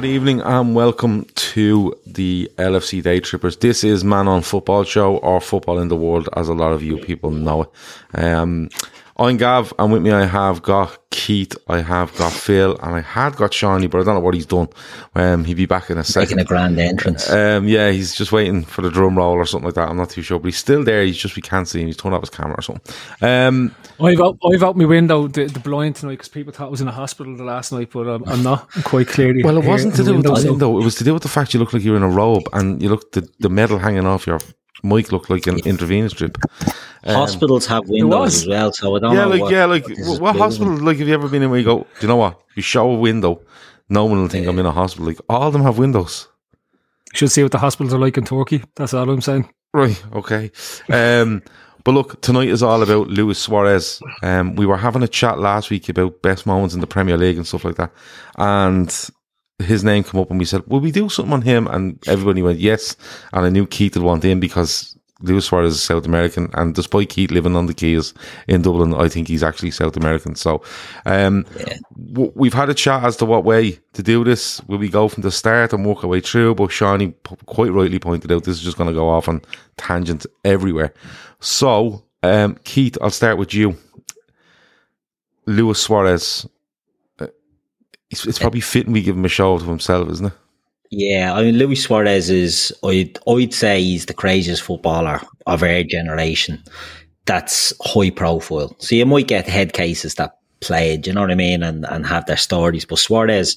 Good evening, and welcome to the LFC Day Trippers. This is Man on Football Show, or Football in the World, as a lot of you people know it. Um, I'm Gav, and with me I have got Keith, I have got Phil, and I had got Shawnee, but I don't know what he's done. Um, he'll be back in a second. Making a grand entrance. Um, yeah, he's just waiting for the drum roll or something like that. I'm not too sure, but he's still there. He's just we can't see him. He's turned off his camera or something. Um, I've out, I've out my window the, the blind tonight because people thought I was in a hospital the last night, but um, I'm not. I'm quite clearly. well, it wasn't to do with the window, window. It was to do with the fact you look like you're in a robe and you look the the metal hanging off your mic looked like an intravenous drip. Hospitals have windows as well, so I don't yeah, know. like what, yeah, like what this what hospital? Like, have you ever been in where you go? Do you know what? You show a window, no one will think I'm in a hospital. Like all of them have windows. Should see what the hospitals are like in Turkey. That's all I'm saying. Right. Okay. Um, but look, tonight is all about Luis Suarez. Um, we were having a chat last week about best moments in the Premier League and stuff like that, and his name came up, and we said, "Will we do something on him?" And everybody went yes, and I knew Keith would want in because. Luis Suarez is South American, and despite Keith living on the Quays in Dublin, I think he's actually South American. So, um, w- we've had a chat as to what way to do this. Will we go from the start and work our way through? But Shawnee p- quite rightly pointed out this is just going to go off on tangents everywhere. So, um, Keith, I'll start with you. Luis Suarez. It's, it's probably fitting we give him a show to himself, isn't it? Yeah, I mean, Luis Suarez is, I'd, I'd say he's the craziest footballer of our generation that's high profile. So you might get head cases that played, you know what I mean, and, and have their stories. But Suarez,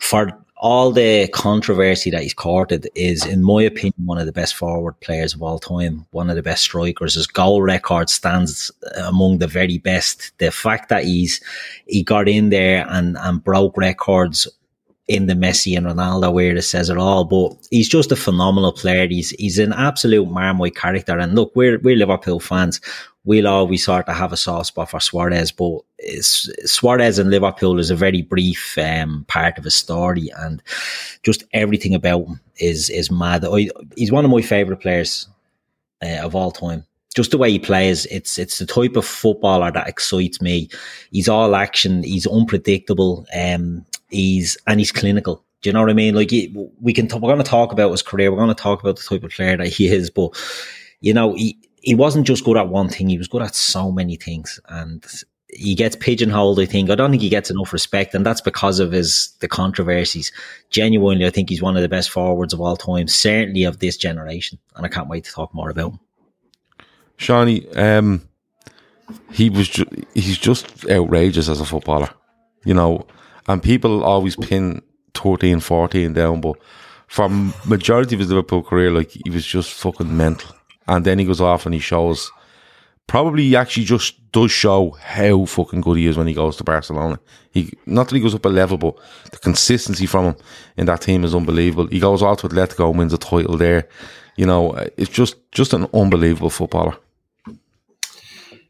for all the controversy that he's courted, is, in my opinion, one of the best forward players of all time, one of the best strikers. His goal record stands among the very best. The fact that he's he got in there and, and broke records in the Messi and Ronaldo era says it all. But he's just a phenomenal player. He's he's an absolute marmite character. And look, we're we're Liverpool fans. We'll always sort of have a soft spot for Suarez, but Suarez and Liverpool is a very brief um, part of his story, and just everything about him is is mad. I, he's one of my favourite players uh, of all time. Just the way he plays, it's it's the type of footballer that excites me. He's all action. He's unpredictable. Um, he's and he's clinical. Do you know what I mean? Like we can, we're going to talk about his career. We're going to talk about the type of player that he is. But you know, he he wasn't just good at one thing. He was good at so many things, and he gets pigeonholed. I think I don't think he gets enough respect, and that's because of his the controversies. Genuinely, I think he's one of the best forwards of all time, certainly of this generation, and I can't wait to talk more about him. Shawnee, um, he was ju- he's just outrageous as a footballer, you know. And people always pin 13, 14 down, but from majority of his Liverpool career, like he was just fucking mental. And then he goes off and he shows. Probably he actually just does show how fucking good he is when he goes to Barcelona. He not that he goes up a level, but the consistency from him in that team is unbelievable. He goes out to Atletico and wins a title there. You know, it's just just an unbelievable footballer.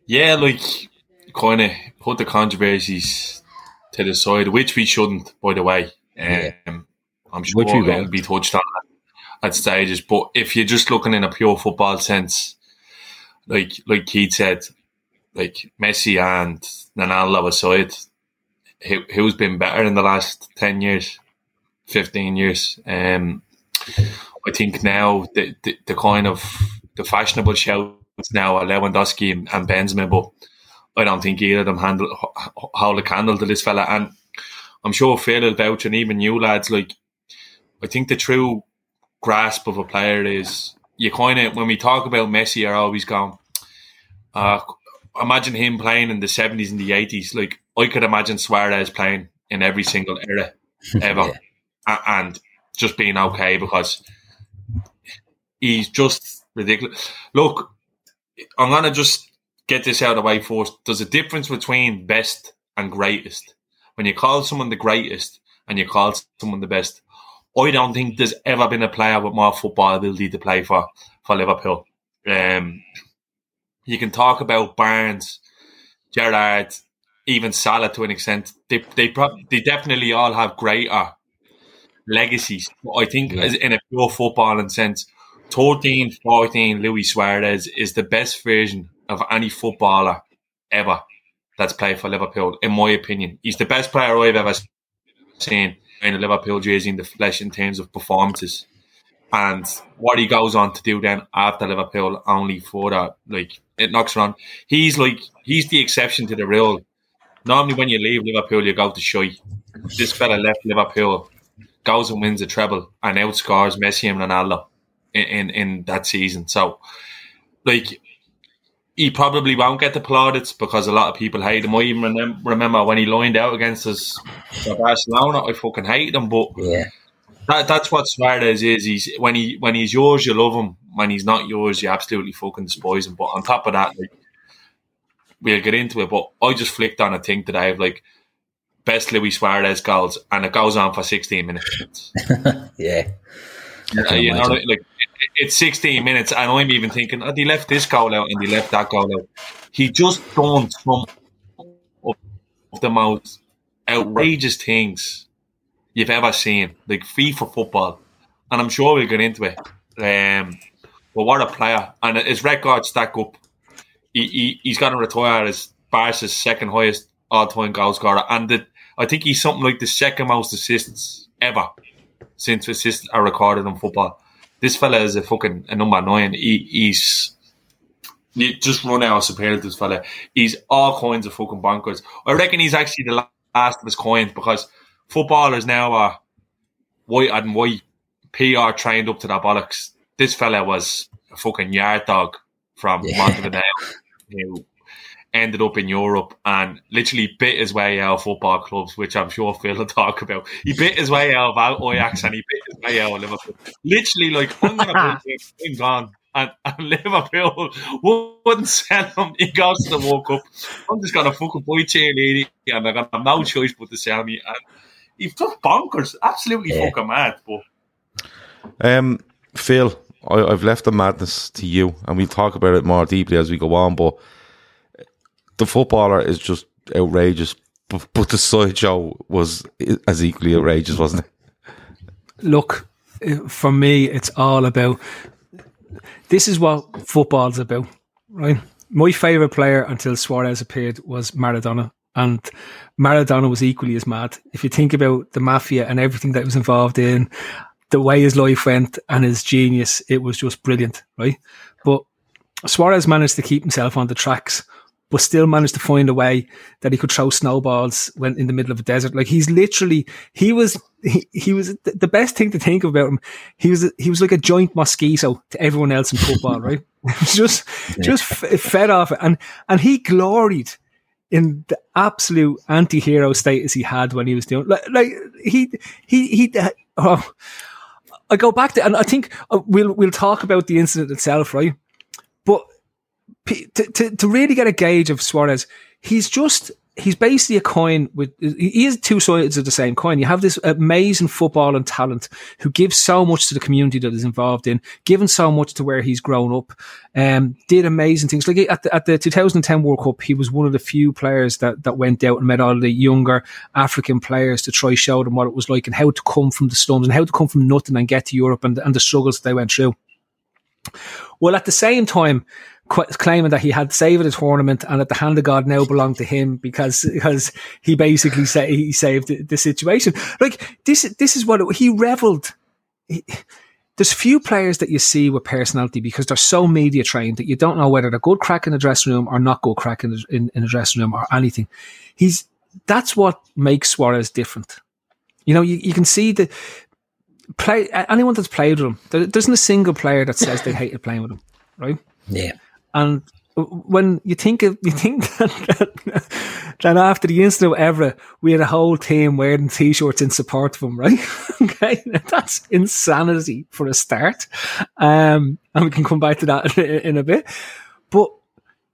Yeah, like kind of put the controversies to the side, which we shouldn't, by the way. Um, I'm sure Which we it'll won't. be touched on at stages. But if you're just looking in a pure football sense, like like Keith said, like Messi and Ronaldo aside, who, who's been better in the last 10 years, 15 years? Um, I think now the, the, the kind of the fashionable shouts now are Lewandowski and, and Benzema, but I don't think either of them handle hold a candle to this fella. And I'm sure Phil will vouch, and even you lads, like I think the true grasp of a player is you kind of when we talk about Messi, are always going. Uh, imagine him playing in the 70s and the 80s. Like I could imagine Suarez playing in every single era ever, A- and just being okay because he's just ridiculous. Look, I'm gonna just get this out of the way first. There's a difference between best and greatest. When you call someone the greatest and you call someone the best, I don't think there's ever been a player with more football ability to play for for Liverpool. Um, you can talk about Barnes, Gerrard, even Salah to an extent. They they prob- they definitely all have greater legacies. But I think as in a pure footballing sense, 13, 14 Luis Suarez is the best version of any footballer ever that's played for Liverpool, in my opinion. He's the best player I've ever seen in a Liverpool jersey in the flesh in terms of performances. And what he goes on to do then after Liverpool only for that, like it knocks around. He's like he's the exception to the rule. Normally when you leave Liverpool you go to shy. This fella left Liverpool, goes and wins a treble and outscores Messi and Ronaldo in, in, in that season. So like he probably won't get the plaudits because a lot of people hate him. I even remem- remember when he lined out against us for Barcelona, I fucking hated him. But Yeah. that, that's what Suarez is. He's when he when he's yours, you love him. When he's not yours, you absolutely fucking despise him. But on top of that, like we'll get into it. But I just flicked on a thing today of like best Luis Suarez goals, and it goes on for sixteen minutes. Yeah. Uh, you know, like it's 16 minutes, and I'm even thinking, oh, they left this goal out and they left that goal out. He just done some of the most outrageous things you've ever seen, like FIFA football, and I'm sure we'll get into it. Um, but what a player, and his records stack up. He, he he's going to retire as Barca's second highest all-time goal scorer, and the, I think he's something like the second most assists ever since assists are recorded in football. This fella is a fucking a number nine. He, he's you just run out of superlatives, fella. He's all kinds of fucking bonkers. I reckon he's actually the last of his kind because footballers now are white and white PR trained up to their bollocks. This fella was a fucking yard dog from Yeah. Montevideo who ended up in Europe and literally bit his way out of football clubs, which I'm sure Phil will talk about. He bit his way out of Ajax and he bit his way out of Liverpool. Literally, like, I'm going to put him gone. And, and Liverpool wouldn't sell him. He goes to the World Cup. I'm just going to fucking buy Chiellini and they're going to have no choice but to sell me. And he's just bonkers. Absolutely Yeah. fucking mad. But Um, Phil, I, I've left the madness to you, and we'll talk about it more deeply as we go on. But the footballer is just outrageous. But, but the sideshow was as equally outrageous, wasn't it? look, for me, it's all about this is what football's about, right? My favourite player until Suarez appeared was Maradona. And Maradona was equally as mad. If you think about the mafia and everything that he was involved in, the way his life went and his genius, it was just brilliant, right? But Suarez managed to keep himself on the tracks but still managed to find a way that he could throw snowballs when in the middle of a desert. Like he's literally, he was, he, he was the best thing to think about him. He was, he was like a joint mosquito to everyone else in football, right? just, just fed off it. And, and he gloried in the absolute anti-hero status he had when he was doing, like, like he, he, he, oh, I go back to, and I think uh, we'll, we'll talk about the incident itself, right? To, to, to really get a gauge of Suarez, he's just he's basically a coin with he is two sides of the same coin. You have this amazing football and talent who gives so much to the community that is involved in, given so much to where he's grown up, um, did amazing things. Like at the, at the 2010 World Cup, he was one of the few players that, that went out and met all the younger African players to try show them what it was like and how to come from the slums and how to come from nothing and get to Europe and, and the struggles that they went through. Well, at the same time, claiming that he had saved the tournament and that the hand of God now belonged to him because because he basically say he saved the, the, situation. Like this, this is what it, he reveled. He, there's few players that you see with personality because they're so media trained that you don't know whether they're good crack in the dressing room or not good crack in the, in, in the dressing room or anything. He's that's what makes Suarez different. You know, you, you can see the play anyone that's played with him. There, isn't a single player that says they hated playing with him, right? Yeah. And when you think of, you think that, that after the incident of Evra, we had a whole team wearing t-shirts in support of him, right? okay, that's insanity for a start, um, and we can come back to that in a bit. But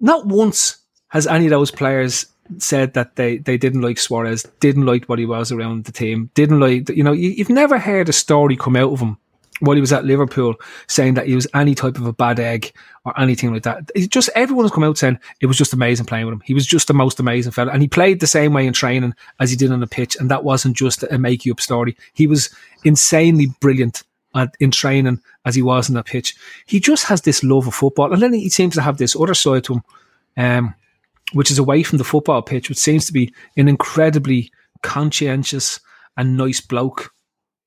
not once has any of those players said that they, they didn't like Suarez, didn't like what he was around the team, didn't like, you know, you, you've never heard a story come out of him while he was at Liverpool saying that he was any type of a bad egg or anything like that. It's just everyone has come out saying it was just amazing playing with him. He was just the most amazing fella. And he played the same way in training as he did on the pitch. And that wasn't just a make you up story. He was insanely brilliant at, in training as he was on the pitch. He just has this love of football. And then he seems to have this other side to him, um, which is away from the football pitch, which seems to be an incredibly conscientious and nice bloke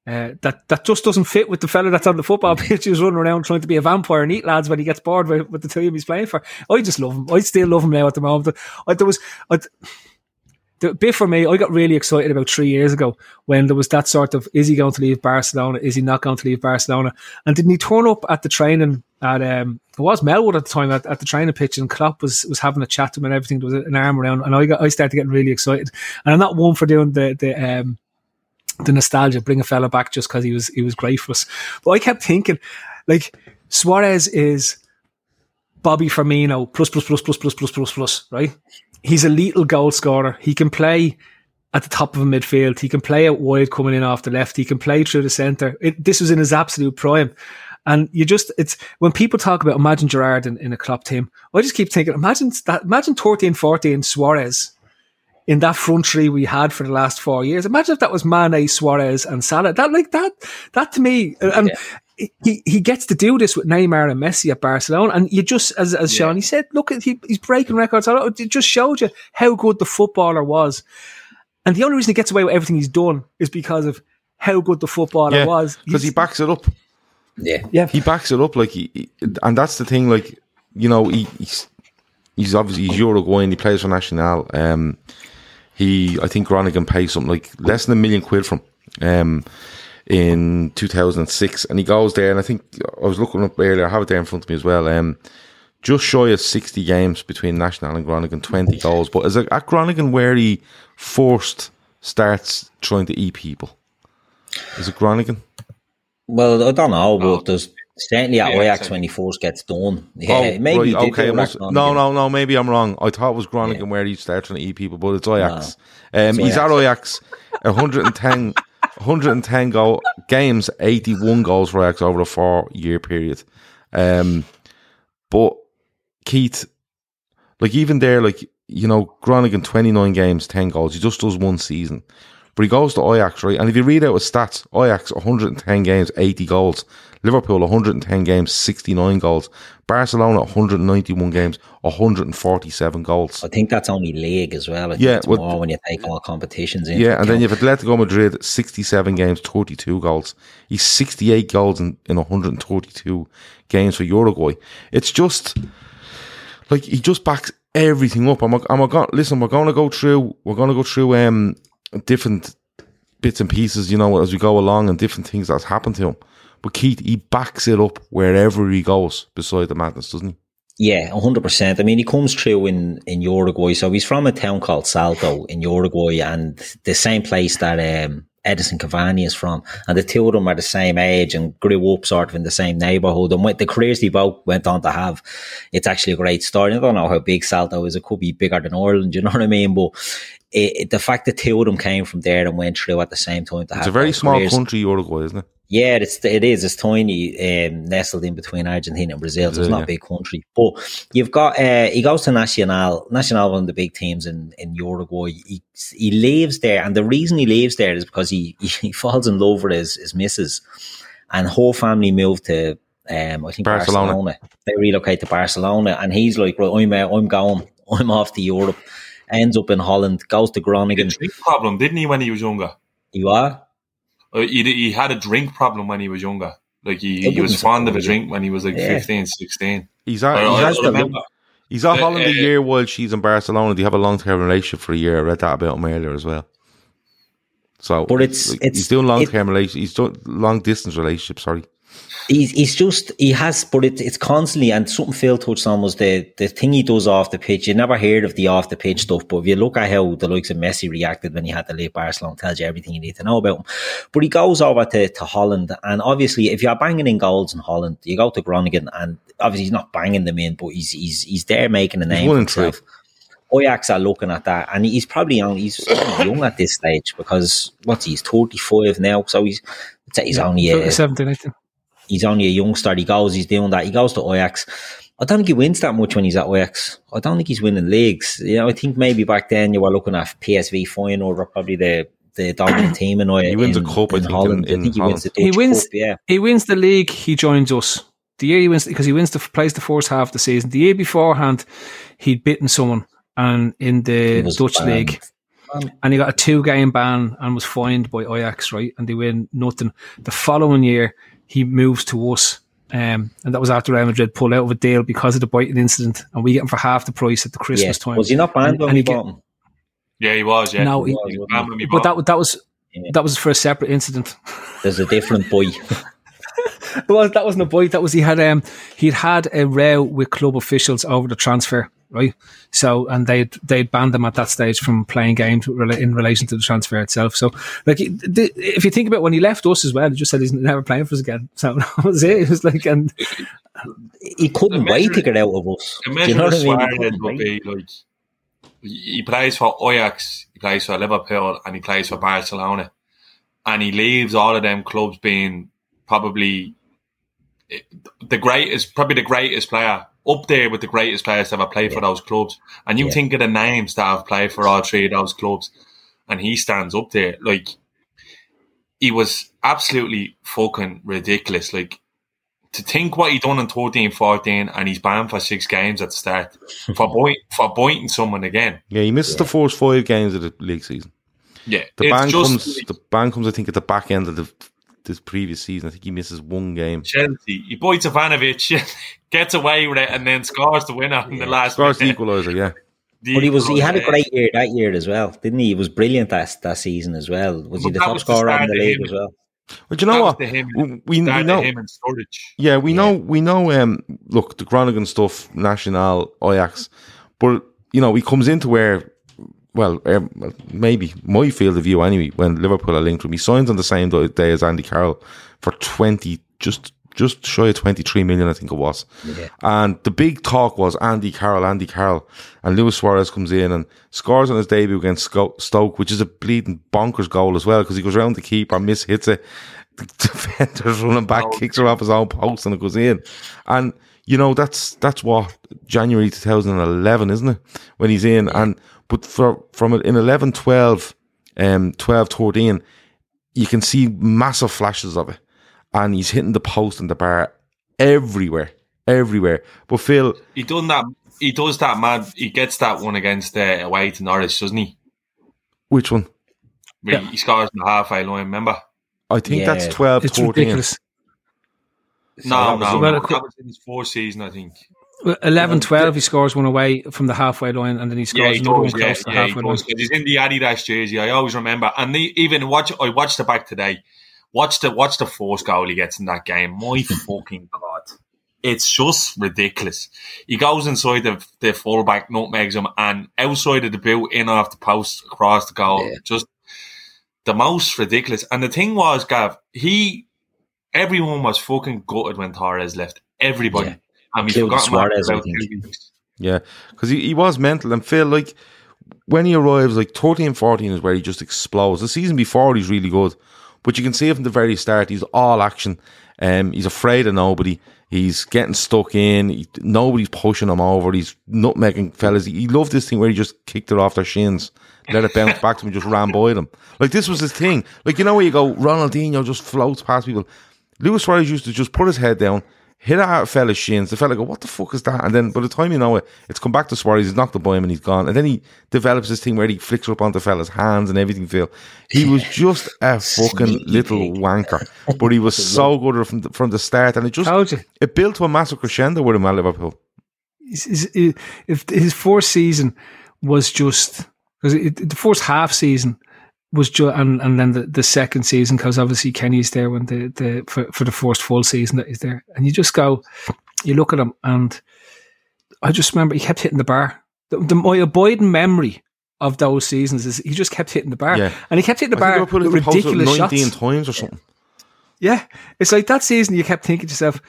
uh, that that just doesn't fit with the fella that's on the football pitch who's running around trying to be a vampire and eat lads when he gets bored with, with the team he's playing for. I just love him. I still love him now at the moment. I, there was I, the bit for me. I got really excited about three years ago when there was that sort of is he going to leave Barcelona? Is he not going to leave Barcelona? And didn't he turn up at the training at um it was Melwood at the time at, at the training pitch and Klopp was was having a chat to him and everything. There was an arm around and I got I started getting really excited. And I'm not one for doing the the um the nostalgia, bring a fella back just because he was he was great for us. But I kept thinking, like Suarez is Bobby Firmino plus plus plus plus plus plus plus plus, right? He's a lethal goal scorer. He can play at the top of a midfield. He can play out wide coming in off the left. He can play through the centre. It, this was in his absolute prime. And you just, it's when people talk about imagine Gerrard in, in a club team, I just keep thinking, imagine that, imagine 13, 14 Suarez in that front three we had for the last four years. Imagine if that was Mane, Suarez, and Salah. That like that that to me, and yeah. he he gets to do this with Neymar and Messi at Barcelona. And you just as as yeah. Sean he said, look, he, he's breaking records. It just showed you how good the footballer was. And the only reason he gets away with everything he's done is because of how good the footballer yeah, was. Because he backs it up. Yeah, yeah, he backs it up. Like, he, he, and that's the thing. Like, you know, he, he's he's obviously he's Uruguayan. He plays for Nacional. Um, he, I think Groningen paid something like less than a million quid from um, in 2006. And he goes there, and I think I was looking up earlier, I have it there in front of me as well. Um, just shy of 60 games between National and Groningen, 20 goals. But is it at Groningen where he forced starts trying to eat people? Is it Groningen? Well, I don't know, but there's Certainly at yeah, Ajax when he first gets done. Yeah, oh, maybe right, okay. Must, no, no, no. Maybe I'm wrong. I thought it was Groningen yeah. where he trying to eat people, but it's Ajax. No, um, it's he's Ajax. at Ajax. 110, 110 goal games, 81 goals for Ajax over a four year period. Um, but Keith, like even there, like you know, Groningen 29 games, 10 goals. He just does one season. But he goes to Ajax, right? And if you read out his stats, Ajax 110 games, 80 goals. Liverpool 110 games, 69 goals. Barcelona 191 games, 147 goals. I think that's only league as well. I yeah, well, more when you take all competitions in. Yeah, and then you have Atletico Madrid 67 games, 32 goals. He's 68 goals in, in 132 games for Uruguay. It's just like he just backs everything up. I'm, I'm going, listen, we're going to go through, we're going to go through um, different bits and pieces, you know, as we go along and different things that's happened to him. But Keith, he backs it up wherever he goes beside the madness, doesn't he? Yeah, hundred percent. I mean, he comes through in in Uruguay, so he's from a town called Salto in Uruguay, and the same place that um, Edinson Cavani is from, and the two of them are the same age and grew up sort of in the same neighbourhood. And with the careers they both went on to have, it's actually a great story. I don't know how big Salto is; it could be bigger than Ireland. You know what I mean? But it, it, the fact that two of them came from there and went through at the same time to It's have a very small careers- country, Uruguay, isn't it? Yeah, it's it is. It's tiny, um, nestled in between Argentina and Brazil. So it's not yeah. a big country, but you've got. Uh, he goes to Nacional. Nacional, one of the big teams in in Uruguay. He he leaves there, and the reason he leaves there is because he he, falls in love with his his missus, and whole family moved to. Um, I think Barcelona. Barcelona. They relocate to Barcelona, and he's like, "Right, I'm uh, I'm going. I'm off to Europe." Ends up in Holland, goes to He had a Groningen. drink problem, didn't he, when he was younger? You are? Uh, he, he had a drink problem when he was younger. Like he, he was fond of a drink when he was like Yeah. 15, 16. He's at, I, he's I, at, has I to remember. he's at Uh, a uh, year while she's in Barcelona. They have a long term relationship for a year. I read that about him earlier as well. So, But it's- like, it's- he's doing long term relationship. He's doing long distance relationship. Sorry, He's, he's just he has, but it, it's constantly and something Phil touched on was the the thing he does off the pitch. You never heard of the off the pitch stuff, but if you look at how the likes of Messi reacted when he had to leave Barcelona, tells you everything you need to know about him. But he goes over to, to Holland, and obviously, if you're banging in goals in Holland, you go to Groningen, and obviously he's not banging them in, but he's he's he's there making a name for himself. Ajax are looking at that, and he's probably only he's young at this stage because what's he, he's thirty five now, so he's he's only a, 17, 18. He's only a youngster. He goes, he's doing that. He goes to Ajax. I don't think he wins that much when he's at Ajax. I don't think he's winning leagues. You know, I think maybe back then you were looking at PSV Feyenoord were probably the the dominant team in, He wins a in, cup, I in think, Holland. in- I think he in wins the Dutch He wins- Cup, yeah. He wins the league, he joins us. The year he wins, because he wins the plays the first half of the season. The year beforehand, he'd bitten someone and in the Dutch banned. league. And he got a two game ban and was fined by Ajax, right? And they win nothing. The following year, he moves to us. Um, and that was after Real Madrid pulled out of a deal because of the biting incident. And we get him for half the price at the Yeah. Christmas time. Was he not banned And- when and he get- bought him? Yeah, he was. Yeah, No, he- was, banned when we but that, that was Yeah. that was for a separate incident. There's a different boy. well, that wasn't a boy. That was he had um he'd had a row with club officials over the transfer, right? So and they they would banned them at that stage from playing games with in relation to the transfer itself. So like if you think about when he left us as well, he just said he's never playing for us again. So that was it. It was like and he couldn't The wait to get out of us. The you know what I mean? He Suarez couldn't would wait. be like he plays for Ajax, he plays for Liverpool, and he plays for Barcelona, and he leaves all of them clubs being probably eh, the greatest, probably the greatest player up there with the greatest players to ever played for those clubs. And you Yeah. think of the names that have played for all three of those clubs, and he stands up there like he was absolutely fucking ridiculous. Like to think what he done in 13, 14 and he's banned for six games at the start for point for pointing someone again. yeah, he misses the first five games of the league season. Yeah, The ban comes. like The ban comes. I think at the back end of the this previous season. I think he misses one game. Chelsea. He bites Ivanovic, gets away with it, and then scores the winner in the last. Scores the equaliser. Yeah, The But he was he had a great year that year as well, didn't he? He was brilliant that that season as well. Was he the top was the scorer in the league him. as well? but you know what? the him, We, we, we know. him and Sturridge. Yeah, we Yeah. know. We know. Um, look, the Groningen stuff, National, Ajax, but you know, he comes into where, well, um, maybe my field of view anyway. When Liverpool are linked to him, he signs on the same day as Andy Carroll for twenty, just just shy of twenty three million, I think it was. Yeah. And the big talk was Andy Carroll, Andy Carroll, and Luis Suarez comes in and scores on his debut against Stoke, which is a bleeding bonkers goal as well because he goes round the keeper, miss hits it. The defender's running back, kicks her off his own post, and it goes in. And you know that's that's what January 2011, isn't it? When he's in, and but for from in 11, 12, um, 12, 13, you can see massive flashes of it, and he's hitting the post and the bar everywhere, everywhere. But Phil, He done that. He does that mad. He gets that one against uh, away to Norwich, doesn't he? which one? Where He scores in the halfway line. Remember? I think Yeah. that's 12, it's 14. ridiculous. No, that was no, in- no. That was in his fourth season, I think. 11 12, he scores one away from the halfway line and then he scores Yeah, he another does. one Yeah, close to the yeah, he halfway line. does. 'Cause He's in the Adidas jersey. I always remember. And the, even watch, I watched it back today. Watch the watch the first goal he gets in that game. My fucking god, it's just ridiculous. He goes inside the the fullback, nutmegs him, and outside of the boot, in off the post, across the goal. Just the most ridiculous. And the thing was, Gav, he everyone was fucking gutted when Torres left. Everybody. And we Including Suarez, I think. Yeah, because he, he was mental and Phil like when he arrives, like 13 14 is where he just explodes. The season before he's really good, but you can see from the very start he's all action. Um, he's afraid of nobody. He's getting stuck in. He, nobody's pushing him over. He's nutmegging fellas. He, he loved this thing where he just kicked it off their shins, let it bounce back to him, and just ran by them. Like this was his thing. Like you know where you go, Ronaldinho just floats past people. Luis Suarez used to just put his head down, hit it at a fella's shins. The fella go, "What the fuck is that?" And then by the time you know it, it's come back to Suarez. He's knocked the by him and he's gone. And then he develops this thing where he flicks up onto fella's hands and everything. Phil, he was just a fucking little wanker, but he was so good from the, from the start, and it just it built to a massive crescendo with him at Liverpool. if his fourth season was just because the first half season was just and, and then the, the second season because obviously Kenny's there when the, the for, for the first full season that he's there. And you just go you look at him and I just remember he kept hitting the bar. The, the my abiding memory of those seasons is he just kept hitting the bar. Yeah. and he kept hitting the I bar think Liverpool with hit the ridiculous nineteen shots. times or something. yeah, it's like that season you kept thinking to yourself,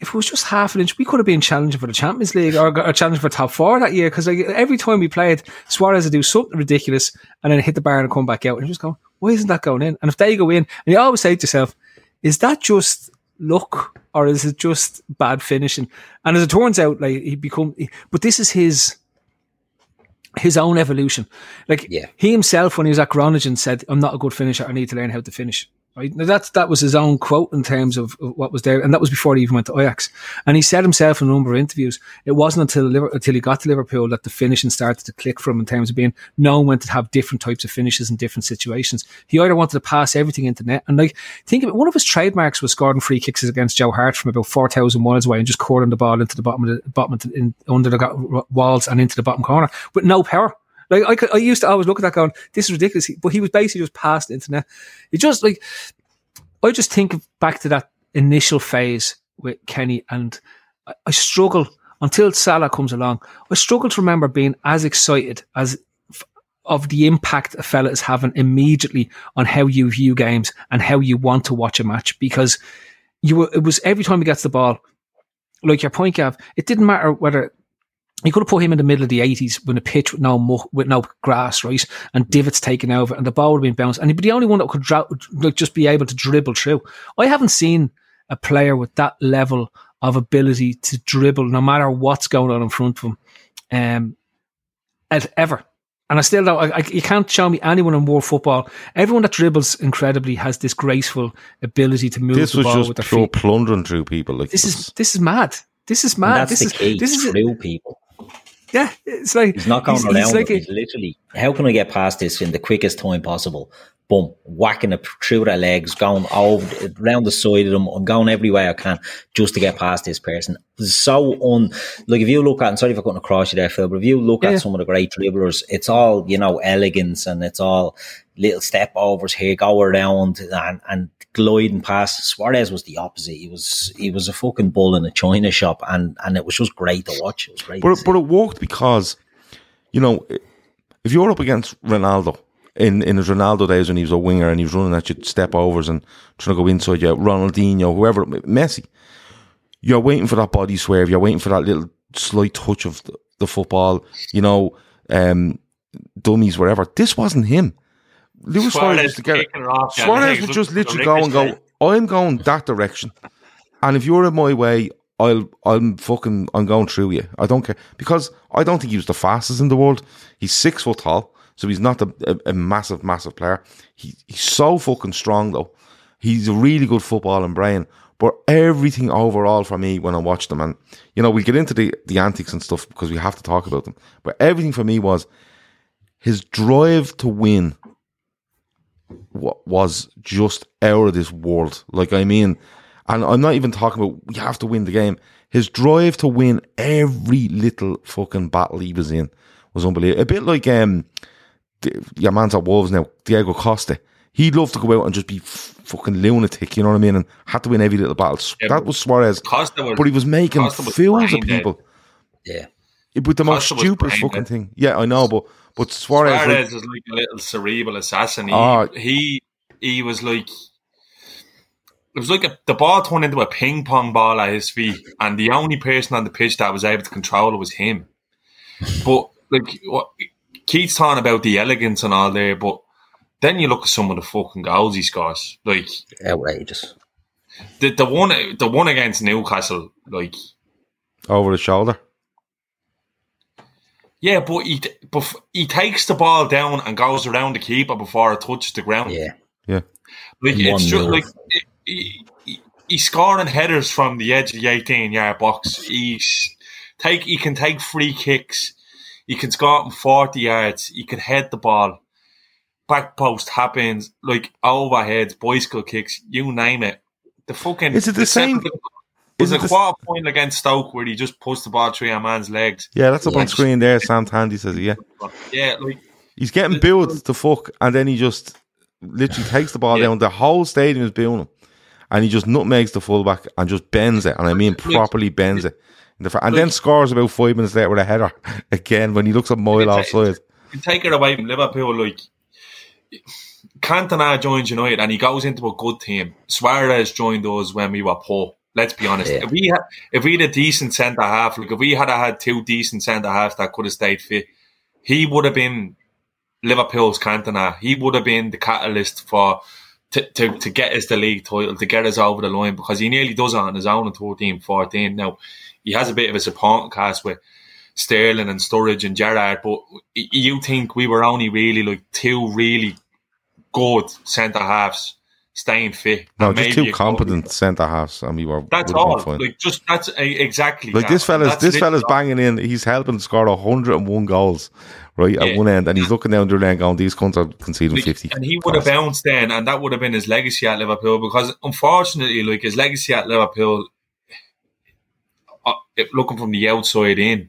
if it was just half an inch, we could have been challenging for the Champions League or, or challenging for top four that year. Because like every time we played, Suarez would do something ridiculous and then hit the bar and come back out. And just go, why isn't that going in? And if they go in, and you always say to yourself, is that just luck or is it just bad finishing? And as it turns out, like he become, he- but this is his his own evolution. Like Yeah. he himself, when he was at Groningen, said, "I'm not a good finisher. I need to learn how to finish." Right? Now that's that was his own quote in terms of of what was there, and that was before he even went to Ajax. And he said himself in a number of interviews, it wasn't until until he got to Liverpool that the finishing started to click for him in terms of being knowing when to have different types of finishes in different situations. He either wanted to pass everything into net, and like think of it, one of his trademarks was scoring free kicks against Joe Hart from about four thousand miles away and just curling the ball into the bottom of the bottom the, in, under the walls and into the bottom corner with no power. Like I, I used to always look at that going, this is ridiculous. But he was basically just passed into net. It just like I just think back to that initial phase with Kenny, and I, I struggle until Salah comes along. I struggle to remember being as excited as of the impact a fella is having immediately on how you view games and how you want to watch a match because you were, it was every time he gets the ball, like your point, Gav, it didn't matter whether you could have put him in the middle of the eighties when a pitch with no muck, with no grass, right, and divots taken over, and the ball would have been bounced, and he'd be the only one that could dra- like just be able to dribble through. I haven't seen a player with that level of ability to dribble, no matter what's going on in front of him, um, at ever. And I still don't. I, I, you can't show me anyone in world football. Everyone that dribbles incredibly has this graceful ability to move This the was ball with just their pure feet. plundering through people. Like This it is was- this is mad. This is And mad. that's This the is key. this is through people. Yeah. It's like He's not going he's- around. he's like. He's literally, how can I get past this in the quickest time possible? Boom, whacking it through their legs, going over around the side of them. I'm going every way I can just to get past this person. It's so on. Like if you look at, and sorry if I couldn't across you there, Phil, but if you look Yeah, at some of the great dribblers, it's all you know elegance and it's all little step overs here, go around and and gliding past. Suarez was the opposite. He was he was a fucking bull in a china shop, and and it was just great to watch. It was great. But but it worked because, you know, if you're up against Ronaldo in in his Ronaldo days when he was a winger and he was running at you step overs and trying to go inside you, Ronaldinho, whoever, Messi, you're waiting for that body swerve. You're waiting for that little slight touch of the, the football. You know, um, dummies, whatever. This wasn't him. Luis Suarez Suarez to get her off, Suarez would just literally go and go. I'm going that direction. And if you're in my way, I'll I'm fucking I'm going through you. I don't care because I don't think he was the fastest in the world. He's six foot tall, so he's not a, a, a massive, massive player. He, he's so fucking strong though. He's a really good footballing brain. But everything overall for me when I watched him, and you know, we get into the the antics and stuff because we have to talk about them. But everything for me was his drive to win wa- was just out of this world. Like I mean, And I'm not even talking about we have to win the game. His drive to win every little fucking battle he was in was unbelievable. A bit like um, your man's at Wolves now, Diego Costa. He'd love to go out and just be f- fucking lunatic, you know what I mean? And had to win every little battle. Yeah, that was Suarez. Costa was- but he was making Costa was fools of brain dead. people. Yeah. With the most Costa was stupid fucking dead. thing. Yeah, I know, but but Suarez, like- is like a little cerebral assassin. He, Oh. he he was like it was like a, the ball turned into a ping pong ball at his feet, and the only person on the pitch that was able to control it was him. But like what Keith's talking about the elegance and all there, but then you look at some of the fucking goals he scores. Like Outrageous. the the one the one against Newcastle, like over the shoulder. Yeah, but he bef- he takes the ball down and goes around the keeper before it touches the ground. Yeah. Yeah. Like One it's just nil. like he, he, he's scoring headers from the edge of the eighteen yard box. He's take he can take free kicks. He can score from forty yards. He can head the ball. Back post happens like overheads, bicycle kicks, you name it. The fucking Is it the same- second- Was is a the- quarter point against Stoke where he just puts the ball through a man's legs. Yeah, that's up Yeah. on screen there. Sam Tandy says, it, yeah. Yeah, like He's getting booed to fuck, and then he just literally takes the ball Yeah. down. The whole stadium is booing him, and he just nutmegs the fullback and just bends it, and I mean properly bends it. The fr- and then scores about five minutes later with a header again when he looks a mile offside. you take it away from Liverpool, like Cantona joins United and he goes into a good team. Suarez joined us when we were poor. Let's be honest. Yeah. If we had, if we had a decent centre half, like if we had had two decent centre halves that could have stayed fit, he would have been Liverpool's Cantona. He would have been the catalyst for to, to, to get us the league title, to get us over the line because he nearly does it on his own in 13, 14. Now he has a bit of a supporting cast with Sterling and Sturridge and Gerrard, but you think we were only really like two really good centre halves staying fit? No, just two competent centre halves, and we were. That's all. Like just that's uh, exactly Like that. this fella's, That's this fella's banging in. He's helping score 101 goals, right at Yeah. one end, and he's looking down the lane going, "These cunts are conceding Like, 50." and he would have bounced then, and that would have been his legacy at Liverpool. Because unfortunately, like his legacy at Liverpool, uh, looking from the outside in,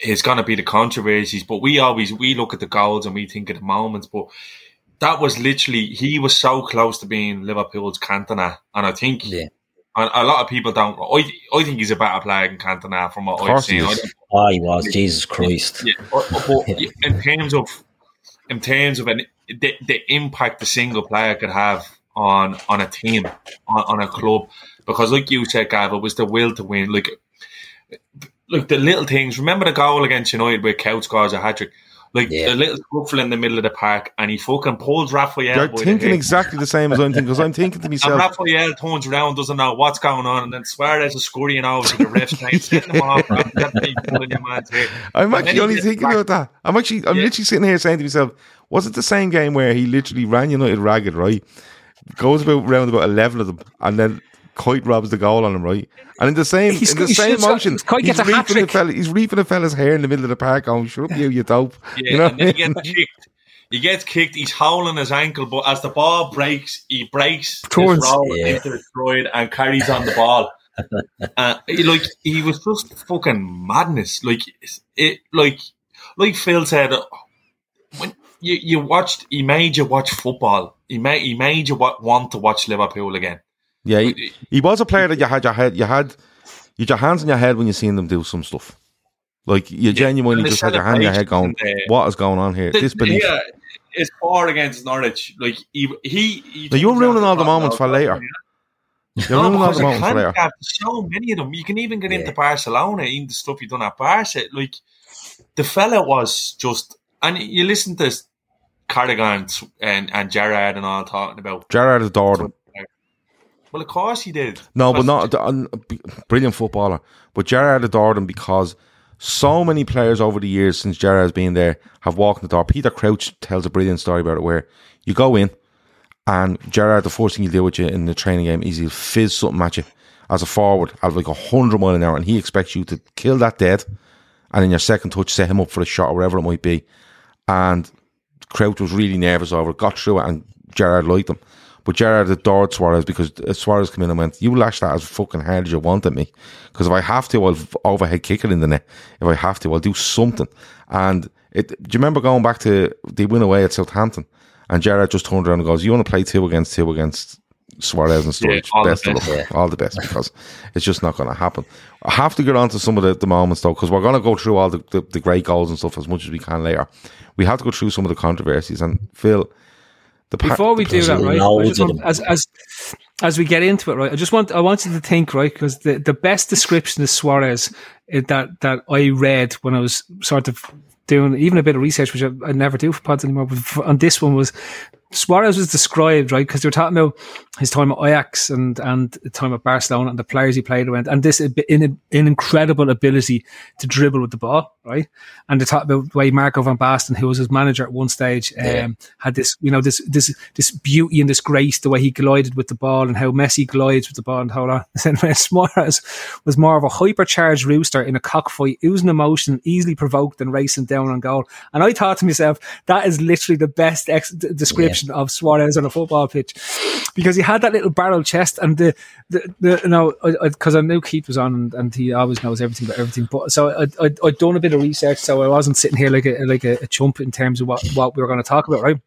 It's going to be the controversies. But we always we look at the goals and we think of the moments. But that was literally he was so close to being Liverpool's Cantona, and I think Yeah. and a lot of people don't. I I think he's a better player than Cantona from what I've he seen. I is. Oh, ah, he was. Jesus Christ. Yeah, but in terms of in terms of an, the, the impact a single player could have on on a team, on, on a club, because like you said, Gav, it was the will to win. Like, look, the little things. Remember the goal against United where Kuyt scores a hat trick. Like Yeah. the little scuffle in the middle of the park, and he fucking pulls Raphael. You're by the thinking head. exactly the same as I'm thinking because I'm thinking to And myself, Raphael turns around, doesn't know what's going on, and then Suarez is scurrying over to the refs saying, "Send him off, Raf, that's me pulling your man's hair." I'm actually only thinking back- about that. I'm actually, I'm Yeah. literally sitting here saying to myself, was it the same game where he literally ran United ragged, right? Goes about round about eleven of them, and then Kuyt robs the goal on him, right? And in the same, He's- in the he same shoots- motion, Kuyt he's gets a reaping, the hat-trick. fella, he's reaping a fella's hair in the middle of the park, going, "Shut up, you, you dope." Yeah, you know, and then he I mean? gets kicked. He gets kicked. He's howling his ankle, but as the ball breaks, he breaks Turns. his roll Yeah. into his stride and carries on the ball. uh, like he was just fucking madness. Like it, like like Phil said, uh, when you you watched, he made you watch football. He made he made you want to watch Liverpool again. Yeah, he, he was a player that you had your head, you had, you had your hands in your head when you seen them do some stuff. Like you genuinely just had your hand in your head going, the- uh, "What is going on here?" Disbelief. Yeah, his four against Norwich. Like he he. he you're ruining all the moments for later. You're No, ruining all the moments for later. so many of them. You can even get into Barcelona, even the stuff you done at Barca. Like the fella was just, and you listen to Carragher and and Gerrard and all talking about. Gerrard adored him. Well, of course he did. No, but not brilliant footballer. But Gerrard adored him because so many players over the years since Gerrard's been there have walked in the door. Peter Crouch tells a brilliant story about it where you go in and Gerrard, the first thing he'll do with you in the training game is he'll fizz something at you as a forward at like a hundred mile an hour and he expects you to kill that dead and in your second touch set him up for a shot or whatever it might be. And Crouch was really nervous over it, got through it and Gerrard liked him. But Gerrard adored Suarez because uh, Suarez came in and went, "You lash that as fucking hard as you want at me, because if I have to, I'll overhead kick it in the net. If I have to, I'll do something." And it, do you remember going back to they win away at Southampton, and Gerrard just turned around and goes, "You want to play two against two against Suarez and Sturridge? Yeah, all best the of best. luck, all the best, because it's just not going to happen." I have to get on to some of the, the moments though, because we're going to go through all the, the, the great goals and stuff as much as we can later. We have to go through some of the controversies and Phil. Pa- Before we do that, right? I loads just of want, as as as we get into it, right? I just want I want you to think, right? Because the, the best description of Suarez uh, that that I read when I was sort of doing even a bit of research, which I, I never do for pods anymore, but for, on this one was Suarez was described, right? Because they were talking about his time at Ajax and and the time at Barcelona and the players he played with, and this in, an incredible ability to dribble with the ball, right? And they talk about the way Marco van Basten, who was his manager at one stage, um, had this, you know, this this this beauty and this grace, the way he glided with the ball and how Messi glides with the ball and how on. And when Suarez was more of a hypercharged rooster in a cockfight, oozing emotion, easily provoked and racing down on goal. And I thought to myself, that is literally the best ex- d- description of Suarez on a football pitch because he had that little barrel chest and the, the, the you know, because I, I, knew Keith was on and, and he always knows everything about everything. But so I, I, I'd done a bit of research, so I wasn't sitting here like a, like a, a chump in terms of what, what we were going to talk about, right?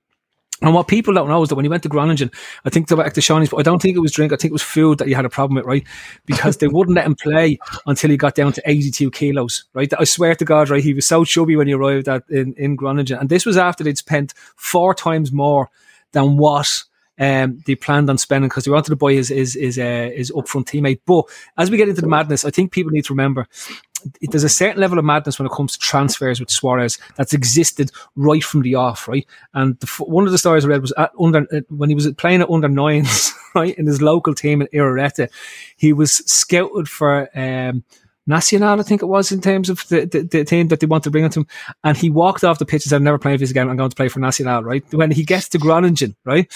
And what people don't know is that when he went to Groningen, I think to back to Shawnee's, but I don't think it was drink. I think it was food that he had a problem with, right? Because they wouldn't let him play until he got down to 82 kilos, right? I swear to God, right? He was so chubby when he arrived at in, in Groningen. And this was after they'd spent four times more than what um, they planned on spending because they wanted to buy his his his, uh, his upfront teammate. But as we get into the madness, I think people need to remember there's a certain level of madness when it comes to transfers with Suarez that's existed right from the off, right? And the, one of the stories I read was at under when he was playing at under nines, right, in his local team in Irareta, he was scouted for. Um, Nacional, I think it was, in terms of the, the, the, team that they wanted to bring into him. And he walked off the pitch and said, I'm never playing this again. I'm going to play for Nacional, right? When he gets to Groningen, right?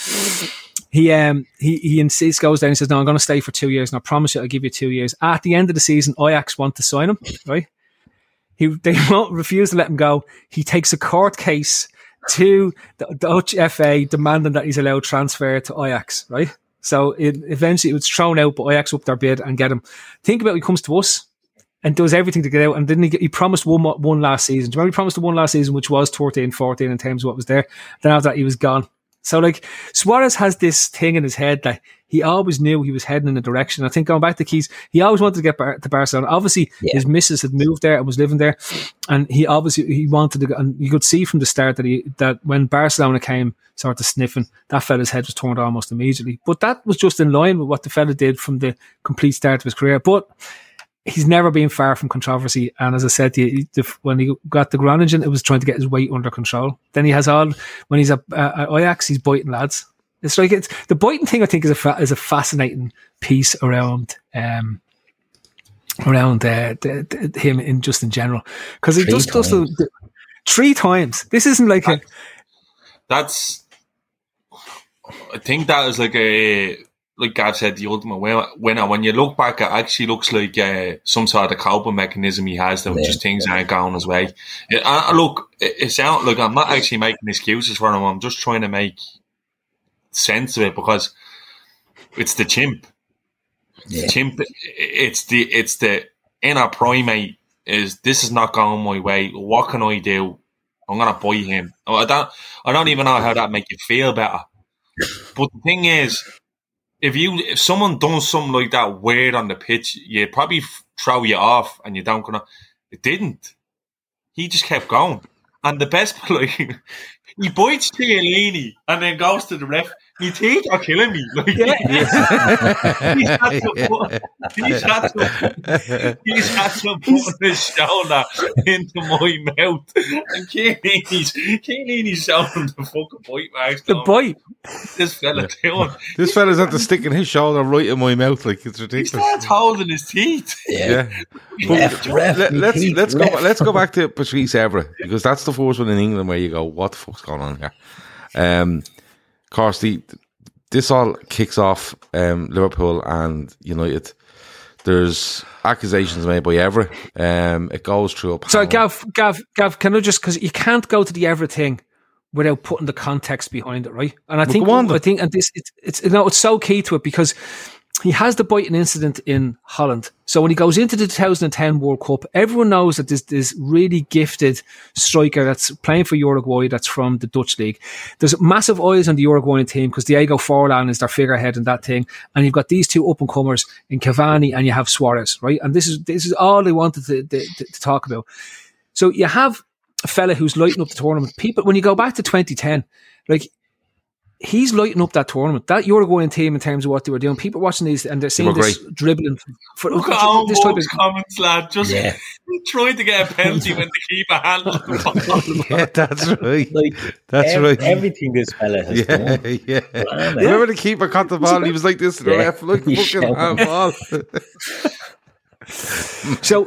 He um he he insists goes down and says, No, I'm gonna stay for two years and I promise you I'll give you two years. At the end of the season, Ajax want to sign him, right? He they won't refuse to let him go. He takes a court case to the Dutch FA demanding that he's allowed transfer to Ajax, right? So it, eventually it was thrown out, but Ajax up their bid and get him. Think about it, he comes to us and does everything to get out. And didn't he, get, he promised one one last season. Do you remember he promised the one last season, which was 13 14 in terms of what was there? Then after that, he was gone. So like Suarez has this thing in his head that he always knew he was heading in a direction. I think going back to Keys, he always wanted to get bar- to Barcelona. Obviously, Yeah. his missus had moved there and was living there, and he obviously he wanted to. Go, and you could see from the start that he that when Barcelona came sort of sniffing, that fella's head was turned almost immediately. But that was just in line with what the fella did from the complete start of his career. But he's never been far from controversy. And as I said, to you, the, when he got the Groningen, it was trying to get his weight under control. Then he has all when he's at, uh, at Ajax, he's biting lads. It's like it's the biting thing. I think is a fa- is a fascinating piece around um around uh, the, the, him in just in general because he Three just does the, the three times. This isn't like a That's. I think that is like a like Gav said, the ultimate winner. When you look back, it actually looks like uh, some sort of coping mechanism he has that Yeah. just things aren't going his way. It, I, look, it, it sounds like I'm not actually making excuses for him. I'm just trying to make sense of it because it's the chimp. Yeah. Chimp. It's the it's the inner primate. Is this is not going my way? What can I do? I'm gonna buy him. Oh, I don't. I don't even know how that make you feel better. But the thing is, if you if someone does something like that weird on the pitch, you probably throw you off, and you don't gonna. It didn't. He just kept going, and the best like he bites Chiellini and then goes to the ref. My teeth are killing me. Like, Yeah. he's, had put, he's, had to, he's had put his shoulder into my mouth. And Keely's showing him the fucking bite marks. The bite. This fella doing. This fella's had to stick in his shoulder right in my mouth, like it's He ridiculous. starts holding his teeth. Yeah. Ref, ref, Let, me let's let's go let's go back to Patrice Evra because that's the first one in England where you go, what the fuck's going on here? Um, of course, the, this all kicks off um, Liverpool and United. There's accusations made by Evra. Um, it goes through a Sorry, panel. Gav, Gav, Gav, can I just, because you can't go to the everything without putting the context behind it, right? And I Well, think, go on then. I think, and this, it's, it's, you know, it's so key to it because he has the biting incident in Holland. So when he goes into the 2010 World Cup, everyone knows that there's this really gifted striker that's playing for Uruguay that's from the Dutch league. There's massive eyes on the Uruguayan team because Diego Forlan is their figurehead in that thing. And you've got these two up and comers in Cavani and you have Suarez, right? And this is, this is all they wanted to, to, to talk about. So you have a fella who's lighting up the tournament. People, when you go back to 2010, like he's lighting up that tournament. That Uruguayan team in terms of what they were doing. People watching these and they're seeing were this dribbling for Look at this type of Owen's comments, lad. Just Yeah. trying to get a penalty when the keeper handled the ball. yeah, that's right. Like, That's ev- right. Everything this fella has yeah, done. yeah. Blimey. Remember the keeper caught the ball? He was like this to the Yeah. left, like He fucking showed handball. So,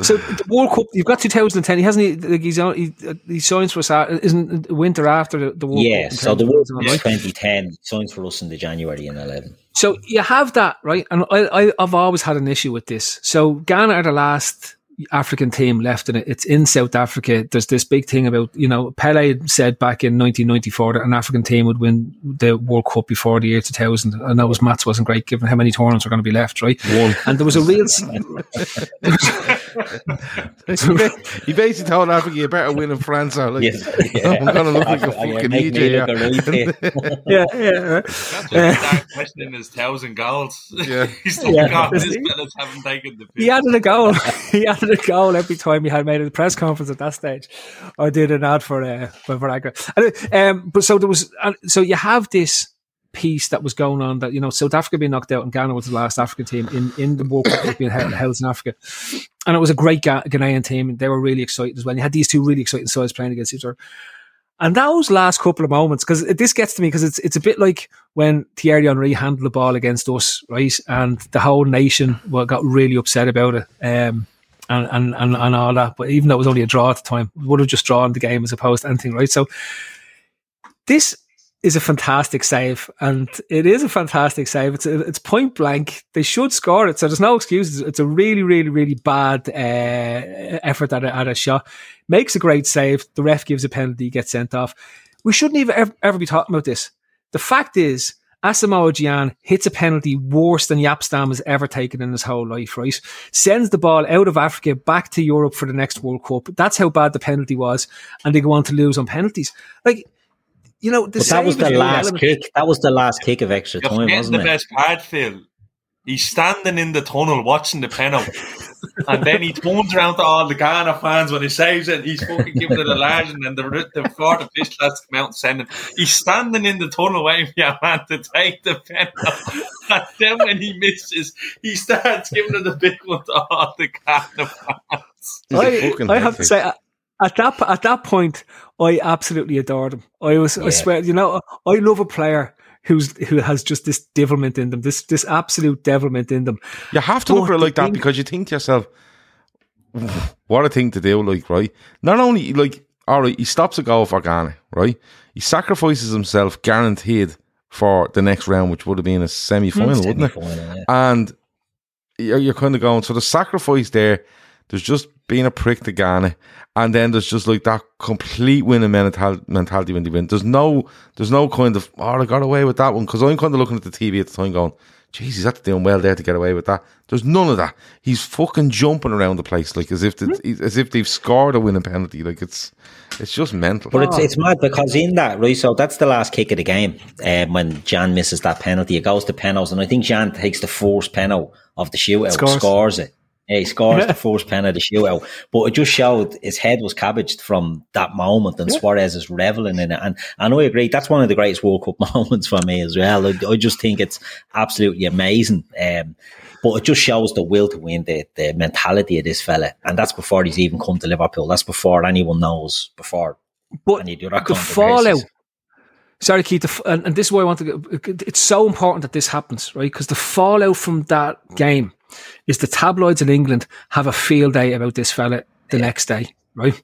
so the World Cup, you've got 2010. He hasn't. Like he's on. He, he signs for us. Isn't winter after the, the World Yeah, Cup? in so the World Cup right? 2010 signs for us in the January in 11. So you have that, right? And I, I, I've always had an issue with this. So Ghana are the last African team left in it. It's in South Africa. There's this big thing about, you know, Pele said back in 1994 that an African team would win the World Cup before the year 2000. I know was maths wasn't great given how many tournaments are going to be left, right? One. And there was a real, he basically told Africa, you better win in France. Or like, Yes, yeah. I'm going to look like a yeah, fucking idiot. look a here. right here. yeah, yeah, right. That's a uh, questioning his thousand goals. Yeah. He's like, Yeah. God, this fella's haven't taken the piss. he added a goal. he added a goal every time he had made a press conference at that stage. I did an ad for uh, for Viagra. Anyway, Um, but so there was, uh, so you have this piece that was going on that you know South Africa being knocked out and Ghana was the last African team in in the World Cup being held, held in Africa, and it was a great Ga- Ghanaian team. and They were really excited as well. You had these two really exciting sides playing against each other. And those last couple of moments, because this gets to me, because it's it's a bit like when Thierry Henry handled the ball against us, right? And the whole nation well, got really upset about it, um, and, and and and all that. But even though it was only a draw at the time, would have just drawn the game as opposed to anything, right? So this is a fantastic save, and it is a fantastic save. It's it's point blank. They should score it, so there's no excuses. It's a really, really, really bad uh, effort at a, at a shot. Makes a great save. The ref gives a penalty, gets sent off. We shouldn't even ever, ever be talking about this. The fact is, Asamoah Gyan hits a penalty worse than Jaap Stam has ever taken in his whole life, right? Sends the ball out of Africa back to Europe for the next World Cup. That's how bad the penalty was. And they go on to lose on penalties. Like, you know, the But that was the last relevant. kick. That was the last kick of extra You're time, wasn't the it? best part, Phil. He's standing in the tunnel watching the penalty. and then he turns around to all the Ghana fans when he saves it. He's fucking giving it a large, and then the, the fourth official has to come out and send him. He's standing in the tunnel waiting for your man to take the penalty. And then when he misses, he starts giving it a big one to all the Ghana fans. I, I have to hectic. say, at that at that point, I absolutely adored him. I was, I swear, you know, I love a player who's who has just this devilment in them, this this absolute devilment in them. You have to look at it like that thing- because you think to yourself, what a thing to do, like, right? Not only, like, all right, he stops a goal for Ghana, right? He sacrifices himself guaranteed for the next round, which would have been a semi final, wouldn't it? Yeah. And you're, you're kind of going, so the sacrifice there, there's just being a prick to Ghana, and then there's just like that complete winning mental- mentality when they win. There's no, there's no kind of, oh, I got away with that one, because I'm kind of looking at the TV at the time going, Jeez, he's actually doing well there to get away with that. There's none of that. He's fucking jumping around the place like as if the, as if they've scored a winning penalty. Like it's it's just mental. But it's it's mad because in that right, so that's the last kick of the game. Um, when Gyan misses that penalty, it goes to penalties, and I think Gyan takes the first penalty of the shootout, Scores. scores, it. Yeah, he scores the first pen of the shootout. But it just showed his head was cabbaged from that moment and yeah. Suarez is reveling in it. And, and I agree, that's one of the greatest World Cup moments for me as well. I, I just think it's absolutely amazing. Um, but it just shows the will to win, the, the mentality of this fella. And that's before he's even come to Liverpool. That's before anyone knows, before but any other the fallout sorry, Keith, and, and, this is why I want to. It's so important that this happens, right? Because the fallout from that game is the tabloids in England have a field day about this fella the yeah. next day, right?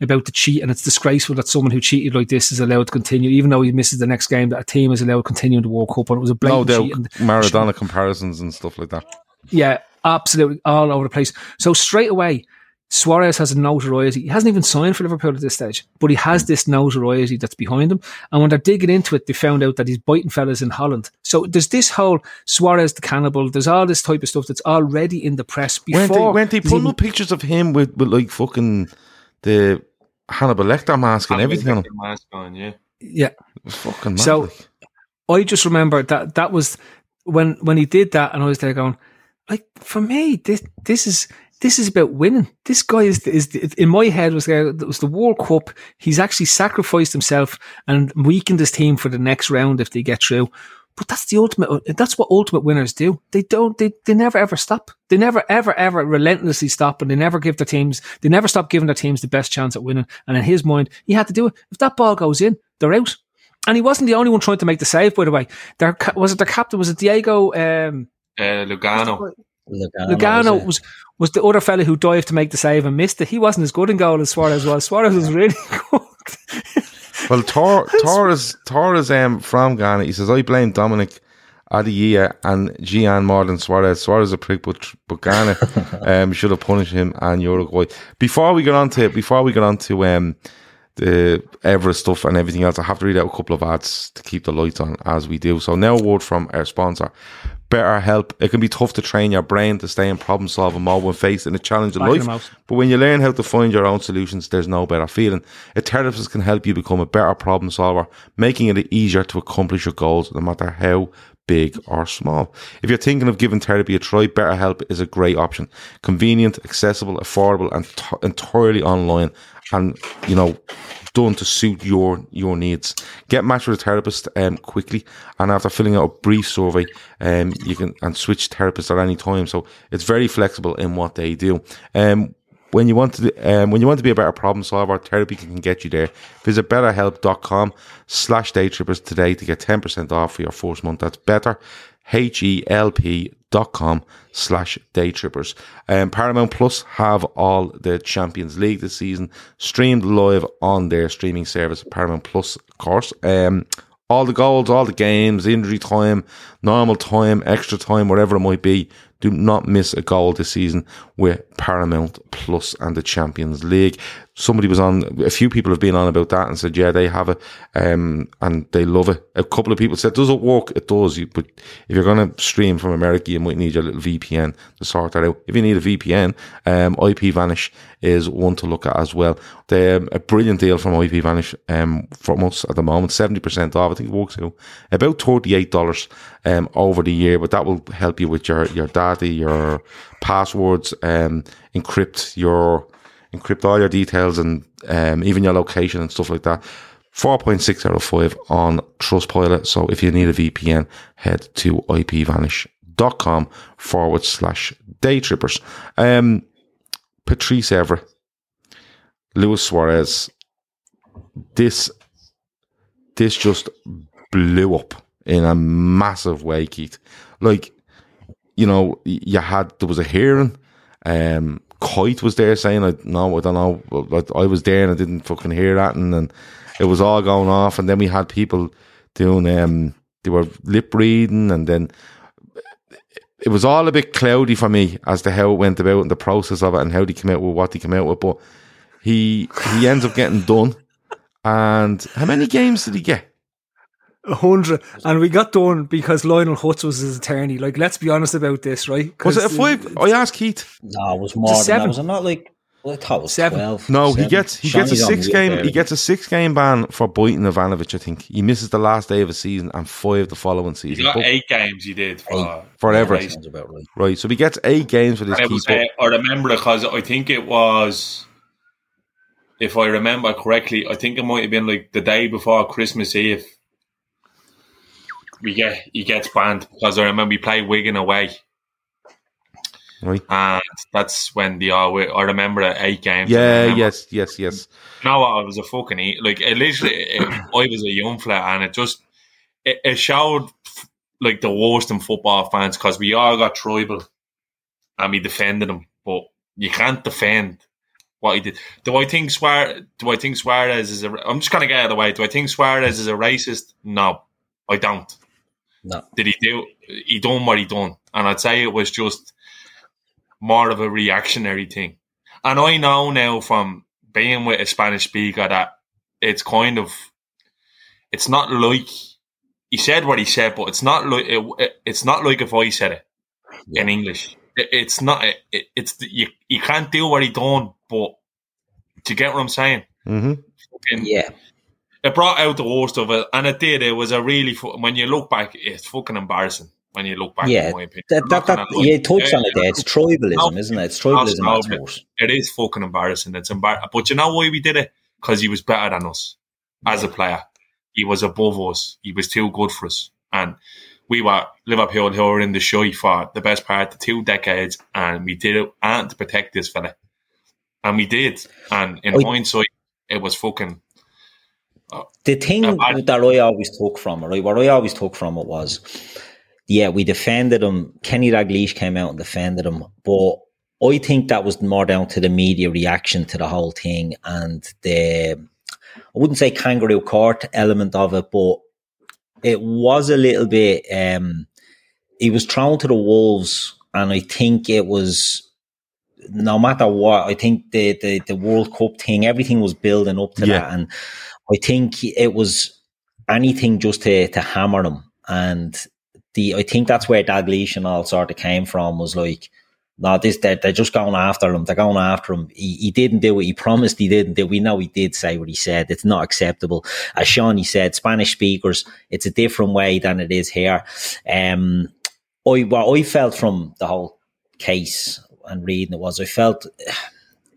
About the cheat, and it's disgraceful that someone who cheated like this is allowed to continue, even though he misses the next game. That a team is allowed to continue in the World Cup, and it was a blatant no cheat. Maradona comparisons and stuff like that. Yeah, absolutely, all over the place. So straight away, Suarez has a notoriety. He hasn't even signed for Liverpool at this stage, but he has this notoriety that's behind him. And when they're digging into it, they found out that he's biting fellas in Holland. So there's this whole Suarez the cannibal. There's all this type of stuff that's already in the press before. When they, when they put up pictures of him with, with like fucking the Hannibal Lecter mask and Hannibal everything on Mask on, yeah. Yeah. Fucking mad. So I just remember that that was when when he did that, and I was there going, like for me, this this is this is about winning. This guy is, is in my head was, uh, was the World Cup. He's actually sacrificed himself and weakened his team for the next round if they get through. But that's the ultimate. That's what ultimate winners do. They don't. They, they never ever stop. They never ever ever relentlessly stop, and they never give their teams. They never stop giving their teams the best chance at winning. And in his mind, he had to do it. If that ball goes in, they're out. And he wasn't the only one trying to make the save. By the way, there was it the captain. Was it Diego? Um, uh, Lugano. Lugano, Lugano was, was the other fella who dived to make the save and missed it. He wasn't as good in goal as Suarez was. Suarez was really good. well, Tor, Torres, Torres um, from Ghana, he says, I blame Dominic Adiyiah and Gyan more than Suarez. Suarez is a prick, but, but Ghana um, should have punished him and Uruguay. Before we get on to, before we get on to um, the Evra stuff and everything else, I have to read out a couple of ads to keep the lights on as we do. So now a word from our sponsor. BetterHelp. It can be tough to train your brain to stay in problem solving mode when facing a challenge in life. But when you learn how to find your own solutions, there's no better feeling. A therapist can help you become a better problem solver, making it easier to accomplish your goals, no matter how big or small. If you're thinking of giving therapy a try, BetterHelp is a great option. Convenient, accessible, affordable, and t- entirely online. And, you know, done to suit your your needs. Get matched with a therapist um, quickly, and after filling out a brief survey, um, you can and switch therapists at any time. So it's very flexible in what they do. Um, when you want to um, when you want to be a better problem solver, therapy can get you there. Visit betterhelp.com slash daytrippers today to get 10% off for your first month. That's better, H-E-L-P dot com slash daytrippers. Um, Paramount Plus have all the Champions League this season streamed live on their streaming service, Paramount Plus, of course. Um, all the goals, all the games, injury time, normal time, extra time, whatever it might be. Do not miss a goal this season with Paramount Plus and the Champions League somebody was on, a few people have been on about that and said, yeah, they have it, um, and they love it. A couple of people said, does it work? It does. You, but if you're going to stream from America, you might need your little VPN to sort that out. If you need a VPN, um, IP Vanish is one to look at as well. They're um, a brilliant deal from IP Vanish, um, from us at the moment, 70% off. I think it works out about $38, um, over the year, but that will help you with your, your data, your passwords, um, encrypt your, encrypt all your details and um, even your location and stuff like that. 4.6 out of 5 on Trustpilot. So if you need a VPN, head to ipvanish.com forward slash daytrippers. Um, Patrice Evra, Luis Suarez, this, this just blew up in a massive way, Keith. Like, you know, you had, there was a hearing, um, Kuyt was there saying, I, no, I don't know, but I was there and I didn't fucking hear that. And, and it was all going off. And then we had people doing, um, they were lip reading and then it was all a bit cloudy for me as to how it went about and the process of it and how they came out with what they came out with. But he, he ends up getting done. And how many games did he get? A hundred, and we got done because Lionel Hutz was his attorney. Like, let's be honest about this, right? Was it a five? I asked Keith. No, it was more than seven. that. Was it not like? Well, I thought it was Seven. 12. No, he gets he Shawnee's gets a six game there. he gets a six game ban for biting Ivanovic. I think he misses the last day of a season and five the following season. He got But- eight games. He did for. for Yeah, Evra, sounds about right. right? So he gets eight games for this And was, keeper. uh, I remember because I think it was, if I remember correctly, I think it might have been like the day before Christmas Eve. We get he gets banned because I remember we played Wigan away, Right? and that's when the uh, I remember it, eight games. Yeah, yes, yes, yes. You know what? I was a fucking e- like it literally. It, I was a young fella, and it just it, it showed like the worst in football fans because we all got tribal and we defended him, but you can't defend what he did. Do I think Suarez? Do I think Suarez is a? I'm just gonna get out of the way. Do I think Suarez is a racist? No, I don't. No. Did he do? He done what he done, and I'd say it was just more of a reactionary thing. And I know now from being with a Spanish speaker that it's kind of, it's not like he said what he said, but it's not like it, it- it's not like if I said it in English. It, it's not. It, it's you. You can't do what he done, but do you get what I'm saying? hmm And Yeah. It brought out the worst of it, and it did. It was a really when you look back, it's fucking embarrassing. When you look back, Yeah, in my opinion. That, that, that, you touched on it there. It's tribalism, isn't it? It's tribalism no, at no, sports. It is fucking embarrassing. It's embarrassing. But you know why we did it? Because he was better than us as a player. He was above us. He was too good for us. And we were Liverpool who were in the shy for the best part of two decades, and we did it and to protect this fella. And we did. And in I- hindsight, it was fucking The thing I- that I always took from it, right? What I always took from it was, yeah, we defended him. Kenny Dalglish came out and defended him, but I think that was more down to the media reaction to the whole thing and the, I wouldn't say kangaroo court element of it, but it was a little bit. um He was thrown to the wolves, and I think it was. No matter what, I think the, the the World Cup thing, everything was building up to Yeah. that, and I think it was anything just to to hammer him. And the I think that's where Dalglish and all sort of came from was like, no, this they're, they're just going after him. They're going after him. He, he didn't do what he promised he didn't do. We know he did say what he said. It's not acceptable. As Shawnee said, Spanish speakers, it's a different way than it is here. Um, I what I felt from the whole case and reading it was I felt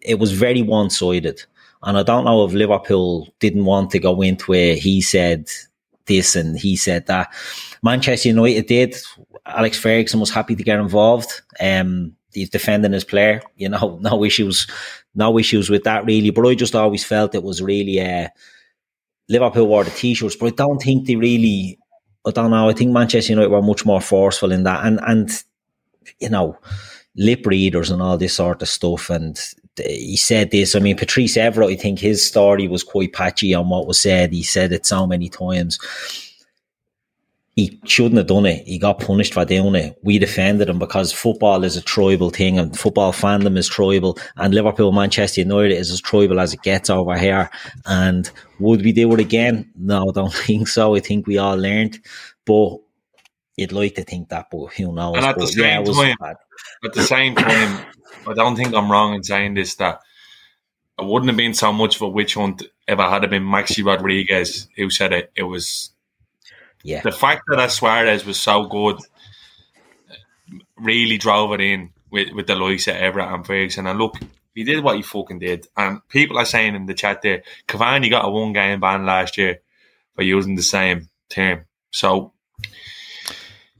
it was very one sided. And I don't know if Liverpool didn't want to go into where He said this and he said that. Manchester United did. Alex Ferguson was happy to get involved. Um, he's defending his player. You know, no issues, no issues with that really. But I just always felt it was really uh, Liverpool wore the t-shirts, but I don't think they really. I don't know. I think Manchester United were much more forceful in that, and and you know, lip readers and all this sort of stuff. And he said this. I mean, Patrice Evra. I think his story was quite patchy on what was said. He said it so many times. He shouldn't have done it. He got punished for doing it. We defended him because football is a tribal thing and football fandom is tribal and Liverpool, Manchester United is as tribal as it gets over here. And would we do it again? No, I don't think so. I think we all learned, but you'd like to think that, but who knows? And at the same was time- bad. at the same time, I don't think I'm wrong in saying this that it wouldn't have been so much of a witch hunt if it had been Maxi Rodriguez who said it. It was yeah. the fact that Suarez was so good really drove it in with, with the likes of Evra and Ferguson. And look, he did what he fucking did. And people are saying in the chat there, Cavani got a one game ban last year for using the same term. So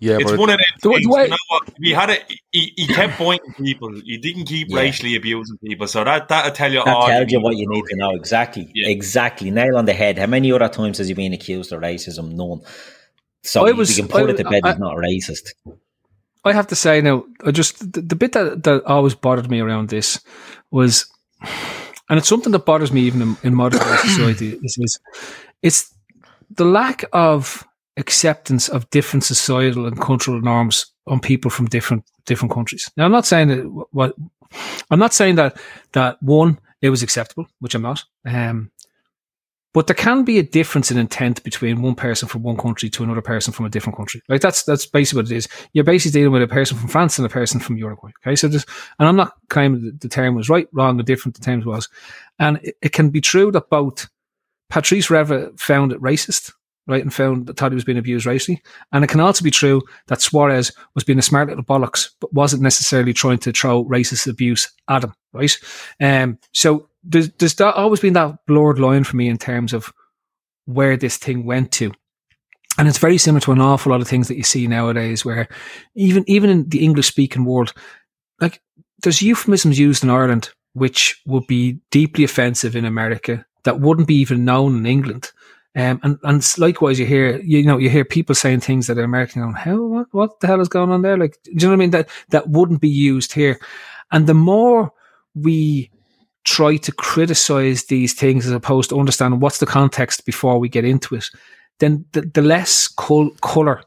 Yeah, it's but one of them The things. way- you know what? He had it. He, he kept pointing people. He didn't keep Yeah. racially abusing people. So that that'll tell you That all. tells you what you need to know. Exactly. Yeah. Exactly. Nail on the head. How many other times has he been accused of racism? None. So I you- was- you can put I- it to bed I- he's not a racist. I have to say now, I just the, the bit that, that always bothered me around this was, and it's something that bothers me even in, in modern society. Is, is it's the lack of acceptance of different societal and cultural norms on people from different different countries. Now, I'm not saying that what I'm not saying that that one it was acceptable, which I'm not. Um, but there can be a difference in intent between one person from one country to another person from a different country. Like that's that's basically what it is. You're basically dealing with a person from France and a person from Uruguay. Okay, so this, and I'm not claiming that the term was right, wrong, or different. The term was, and it, it can be true that both Patrice Evra found it racist, right, and found that he was being abused racially, and it can also be true that Suarez was being a smart little bollocks, but wasn't necessarily trying to throw racist abuse at him, right? Um, so there's, there's always been that blurred line for me in terms of where this thing went to. And it's very similar to an awful lot of things that you see nowadays where even, even in the English speaking world, like there's euphemisms used in Ireland, which would be deeply offensive in America that wouldn't be even known in England. Um, and, and likewise, you hear, you know, you hear people saying things that are American going, how, what, what the hell is going on there? Like, do you know what I mean? That, that wouldn't be used here. And the more we try to criticize these things as opposed to understanding what's the context before we get into it, then the, the less col- color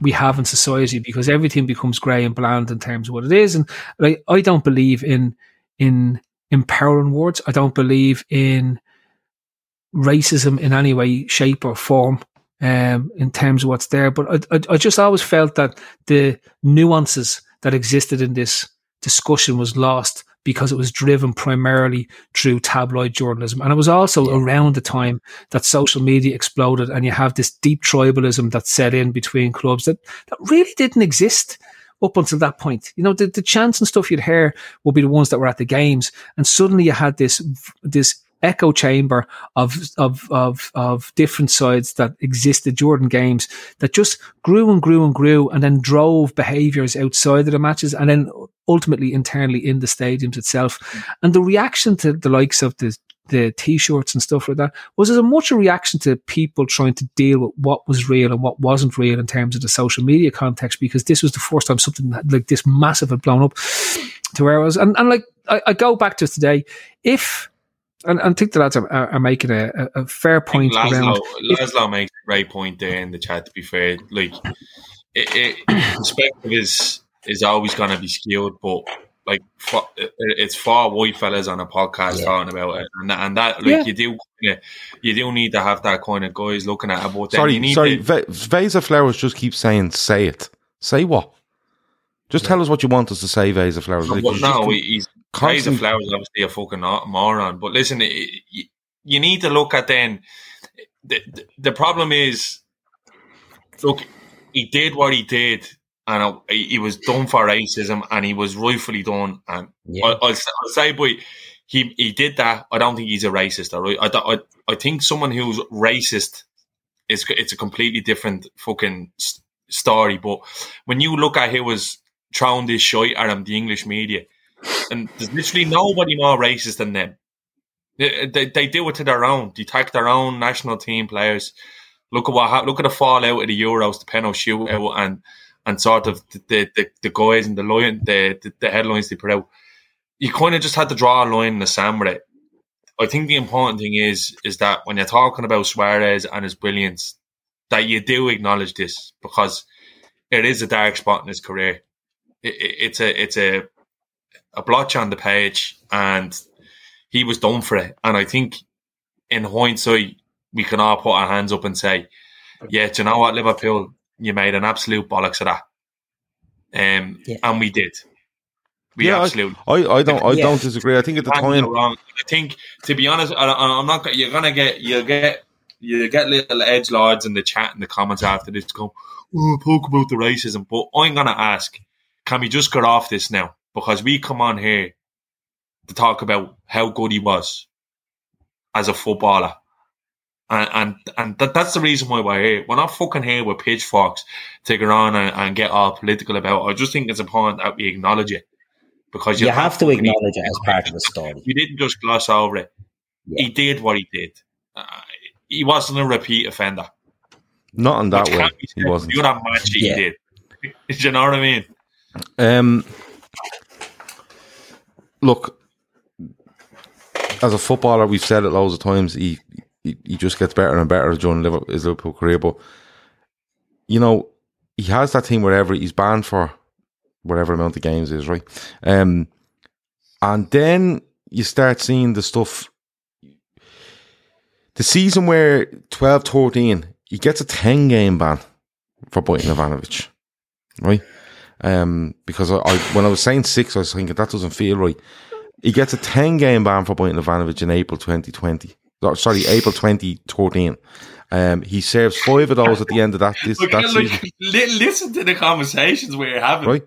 we have in society because everything becomes grey and bland in terms of what it is. And like, I don't believe in in empowering words. I don't believe in racism in any way, shape, or form. Um, in terms of what's there, but I, I, I just always felt that the nuances that existed in this discussion was lost because it was driven primarily through tabloid journalism. And it was also yeah. around the time that social media exploded and you have this deep tribalism that set in between clubs that, that really didn't exist up until that point. You know, the, the chants and stuff you'd hear would be the ones that were at the games. And suddenly you had this, this echo chamber of, of, of, of different sides that existed Jordan games that just grew and grew and grew and then drove behaviors outside of the matches and then ultimately internally in the stadiums itself. And the reaction to the likes of the the t-shirts and stuff like that was as much a reaction to people trying to deal with what was real and what wasn't real in terms of the social media context because this was the first time something like this massive had blown up to where I was and, and like I, I go back to today if and, and I think the lads are, are making a, a, fair point Laszlo, around. Laszlo makes a great point there in the chat. To be fair, like it, it, perspective is is always going to be skewed, but like it's far white fellas on a podcast yeah. talking about it, and that, and that like yeah. you do yeah, you do need to have that kind of guys looking at it. But sorry, sorry, to, Vesa Flowers just keeps saying, "Say it, say what." Just yeah. tell us what you want us to say, Vesa Flowers. Like, well, no, he's Constant. Vesa Flowers obviously a fucking moron. But listen, you, you need to look at then. The, the, the problem is, look, he did what he did and he was done for racism, and he was rightfully done. And yeah. I, will I'll say, boy, he he did that. I don't think he's a racist. All right, I, I I think someone who's racist is it's a completely different fucking story. But when you look at who was throwing this shit at him, the English media, and there's literally nobody more racist than them. They, they, they do it to their own. They take their own national team players. Look at what look at the fallout of the Euros, the penalty shootout, and and sort of the the, the guys and the line the, the, the headlines they put out. You kind of just had to draw a line in the sand with it. I think the important thing is is that when you're talking about Suarez and his brilliance, that you do acknowledge this because it is a dark spot in his career. It, it, it's a it's a a blotch on the page, and he was done for it. And I think in hindsight, we can all put our hands up and say, "Yeah, do you know what, Liverpool? you made an absolute bollocks of that. Um, yeah. and we did. We yeah, absolutely. I, I don't. I yeah. don't disagree. I think at the time, wrong. I think to be honest, I, am not. You're gonna get. You'll get. You get little edge lords in the chat in the comments after this. Go, oh, talk about the racism. But I'm gonna ask, can we just get off this now? Because we come on here to talk about how good he was as a footballer and and, and that, that's the reason why we're here. We're not fucking here with pitchforks to go on and, and get all political about. It. I just think it's important that we acknowledge it because you, you have to acknowledge it as part of the story. You didn't just gloss over it. Yeah. He did what he did. Uh, he wasn't a repeat offender. Not in that way. He wasn't. You that match he yeah. did. Do you know what I mean? Um, look, as a footballer, we've said it loads of times. He he, he just gets better and better during his Liverpool career. But you know, he has that thing wherever he's banned for whatever amount of games is, right? Um, and then you start seeing the stuff. The season where 12 13, he gets a 10 game ban for biting Ivanovic, right? Um, because I, I, when I was saying six, I was thinking that doesn't feel right. He gets a 10 game ban for biting Ivanovic in April 2020. Sorry, April 2013. Um, he serves five of those at the end of that. This, Look, that look, season, li- listen to the conversations we're having. right?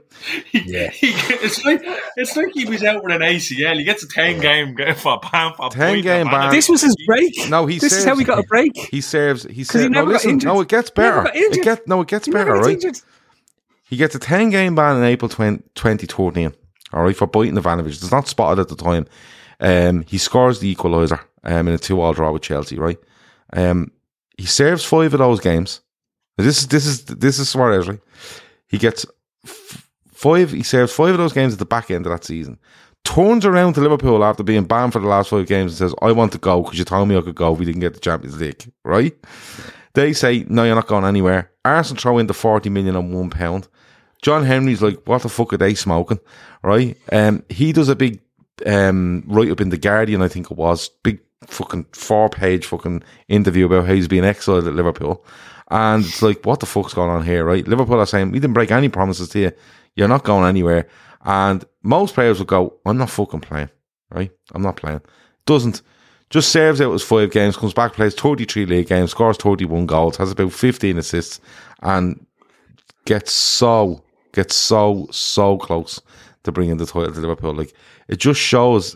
He, Yeah. he, it's like it's like he was out with an ACL. He gets a ten game for a ban for ten game ban. This was his break. No, he This serves, is how we got a break. He serves. He he serves. No, never got listen. injured. No, it gets He never better. got It injured. get no, it gets He never better, right? injured. He gets a 10 game ban in April 20, 2013, all right, for biting Ivanovic. It's not spotted at the time. Um, he scores the equaliser um, in a 2 all draw with Chelsea, right? Um, he serves five of those games. This is this is this is Suarez, right? He gets f- five. He serves five of those games at the back end of that season. Turns around to Liverpool after being banned for the last five games and says, "I want to go because you told me I could go. if We didn't get the Champions League, right?" They say, "No, you're not going anywhere." Arsenal throw in the forty million on one pound. John Henry's like, "What the fuck are they smoking?" Right? Um, he does a big um write up in the Guardian, I think it was, big fucking four page fucking interview about how he's being exiled at Liverpool. And it's like, what the fuck's going on here, right? Liverpool are saying, we didn't break any promises to you. You're not going anywhere. And most players would go, I'm not fucking playing, right? I'm not playing. Doesn't. Just serves out his five games, comes back, plays 33 league games, scores 31 goals, has about 15 assists, and gets so, gets so, so close to bringing the title to Liverpool. Like, it just shows,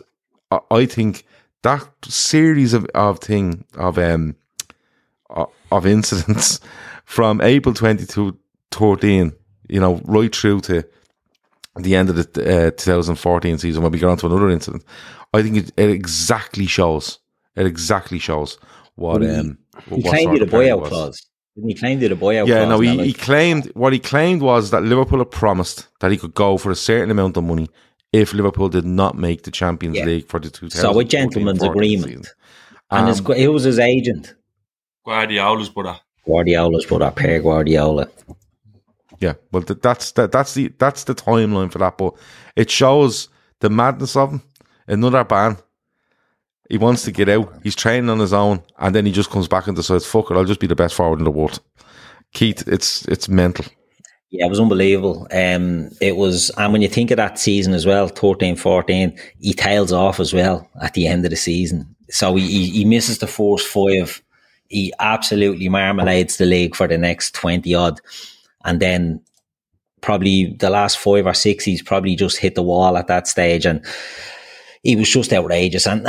I, I think, that series of, of thing, of, um, of incidents from April 22, 13, you know, right through to the end of the uh, 2014 season when we get on to another incident. I think it, it exactly shows. It exactly shows what um He claimed of the buyout clause. Didn't he claim you the buyout Yeah, no, he, Now, he claimed what he claimed was that Liverpool had promised that he could go for a certain amount of money if Liverpool did not make the Champions Yeah. League for the 2014 so a gentleman's agreement. season. And his, Um, who was his agent? Guardiola's brother. Guardiola's brother, Pere Guardiola. Yeah, well, th- that's that, that's the that's the timeline for that. But it shows the madness of him. Another ban. He wants to get out. He's training on his own, and then he just comes back and decides, "Fuck it, I'll just be the best forward in the world." Keith, it's it's mental. Yeah, it was unbelievable. Um, it was, and when you think of that season as well, 13 14, he tails off as well at the end of the season. So he, he, he misses the first five. He absolutely marmalades the league for the next 20 odd. And then probably the last five or six, he's probably just hit the wall at that stage. And he was just outrageous. And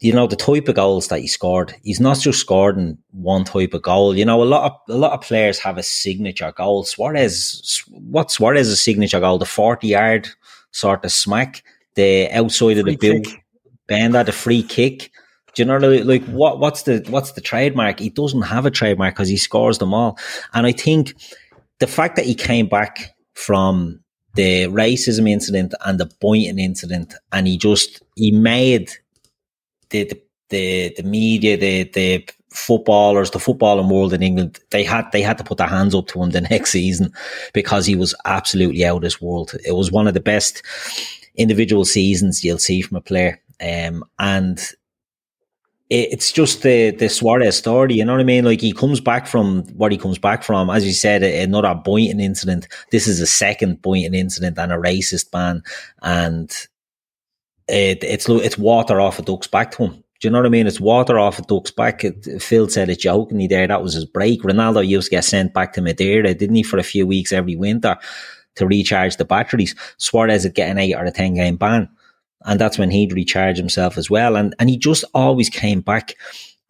you know the type of goals that he scored. He's not just scored in one type of goal. You know, a lot of a lot of players have a signature goal. Suarez, what Suarez's signature goal? The forty yard sort of smack, the outside of the Free bill kick. bender, the free kick. Do you know like, like what? What's the what's the trademark? He doesn't have a trademark because he scores them all. And I think the fact that he came back from the racism incident and the Boynton incident, and he just he made the the the, the media, the the footballers, the footballing world in England, they had they had to put their hands up to him the next season because he was absolutely out of this world. It was one of the best individual seasons you'll see from a player, um, and it, it's just the the Suarez story. You know what I mean? Like he comes back from what he comes back from, as you said, another Boynton incident. This is a second Boynton incident and a racist ban, and it, it's it's water off a duck's back to him. Do you know what I mean? It's water off a duck's back. Phil said it jokingly there. That was his break. Ronaldo used to get sent back to Madeira, didn't he, for a few weeks every winter to recharge the batteries. Suarez would get an eight or a 10 game ban. And that's when he'd recharge himself as well. And, and he just always came back.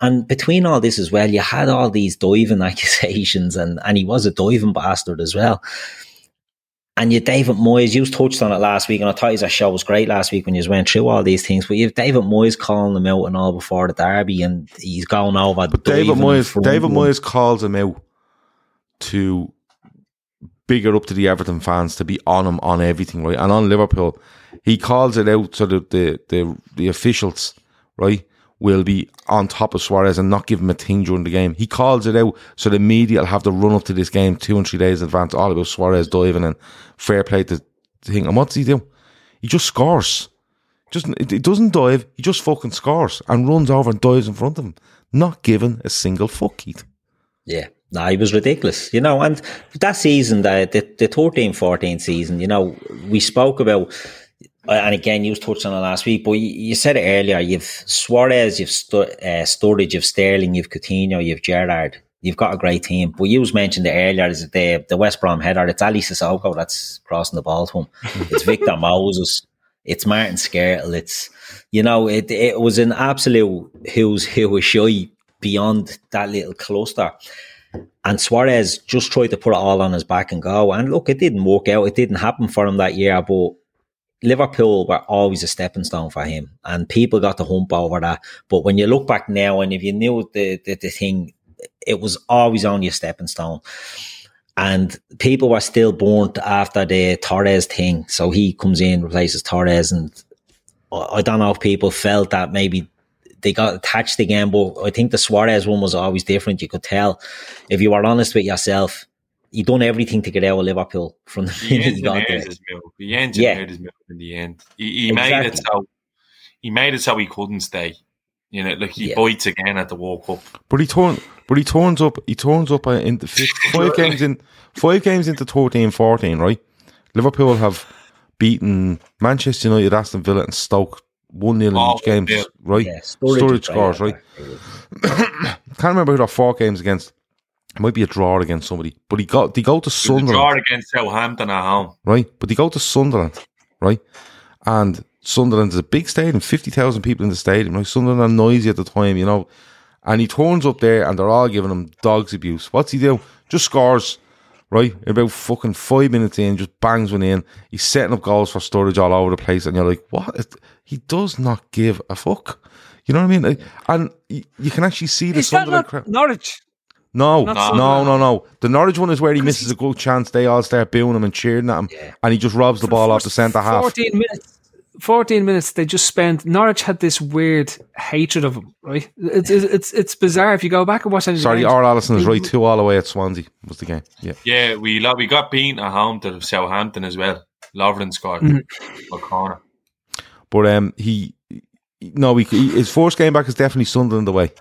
And between all this as well, you had all these diving accusations and, and he was a diving bastard as well. And you, David Moyes, you touched on it last week, and I thought his show was great last week when you went through all these things. But you have David Moyes calling them out and all before the derby, and he's going over. But David Moyes, David Moyes calls him out to bigger up to the Everton fans to be on him on everything, right? And on Liverpool, he calls it out so that the the the officials, right, will be on top of Suarez and not give him a thing during the game. He calls it out so the media will have to run up to this game two and three days in advance, all about Suarez diving and fair play to thing. And what's he do? He just scores. Just it doesn't dive. He just fucking scores and runs over and dives in front of him, not giving a single fuck. Keith. Yeah. No, he was ridiculous, you know. And that season, the, the, the 13 14 season, you know, we spoke about, and again, you was touched on it last week, but you, you said it earlier. You've Suarez, you've Stu, uh, Sturridge, you've Sterling, you've Coutinho, you've Gerrard. You've got a great team. But you was mentioned it earlier, is the, the West Brom header. It's Aly Cissokho that's crossing the ball to him. It's Victor Moses. It's Martin Skrtel. It's, you know, it, it was an absolute who's who was shy beyond that little cluster. And Suarez just tried to put it all on his back and go. And look, it didn't work out. It didn't happen for him that year, but Liverpool were always a stepping stone for him. And people got the hump over that. But when you look back now and if you knew the, the, the thing, it was always only a stepping stone. And people were still burnt after the Torres thing. So he comes in, replaces Torres. And I don't know if people felt that maybe they got attached again. But I think the Suarez one was always different. You could tell if you were honest with yourself, you done everything to get out of Liverpool from the minute you got there. His move. He engineered yeah. his move in the end. He, he exactly. made it so he made it so he couldn't stay. You know, like he yeah. bites again at the World Cup. But he turn, but he turns up. He turns up uh, in the fifth, five games in five games into 13, 14, Right, Liverpool have beaten Manchester United, Aston Villa, and Stoke one 0 in each game. Yeah. Right, yeah, Sturridge, Sturridge scores. Right, can't remember who the four games against. It might be a draw against somebody, but he got they go to Sunderland. draw against Southampton at home, right? But they go to Sunderland, right? And Sunderland is a big stadium, 50,000 people in the stadium. Like Sunderland are noisy at the time, you know. And he turns up there and they're all giving him dogs abuse. What's he do? Just scores, right? About fucking five minutes in, just bangs one in. He's setting up goals for Sturridge all over the place. And you're like, what? He does not give a fuck. You know what I mean? And you can actually see the is Sunderland crowd. Norwich? No, no, no, no, no. The Norwich one is where he misses a good chance. They all start booing him and cheering at him, yeah. and he just robs the ball off the centre half. Fourteen minutes 14 minutes they just spent Norwich had this weird hatred of him right it's it's it's bizarre if you go back and watch sorry R. Allison is right two all the way at Swansea was the game yeah yeah we we got beaten at home to Southampton as well Lovren scored mm-hmm. a corner but um he no he, his first game back is definitely Sunderland away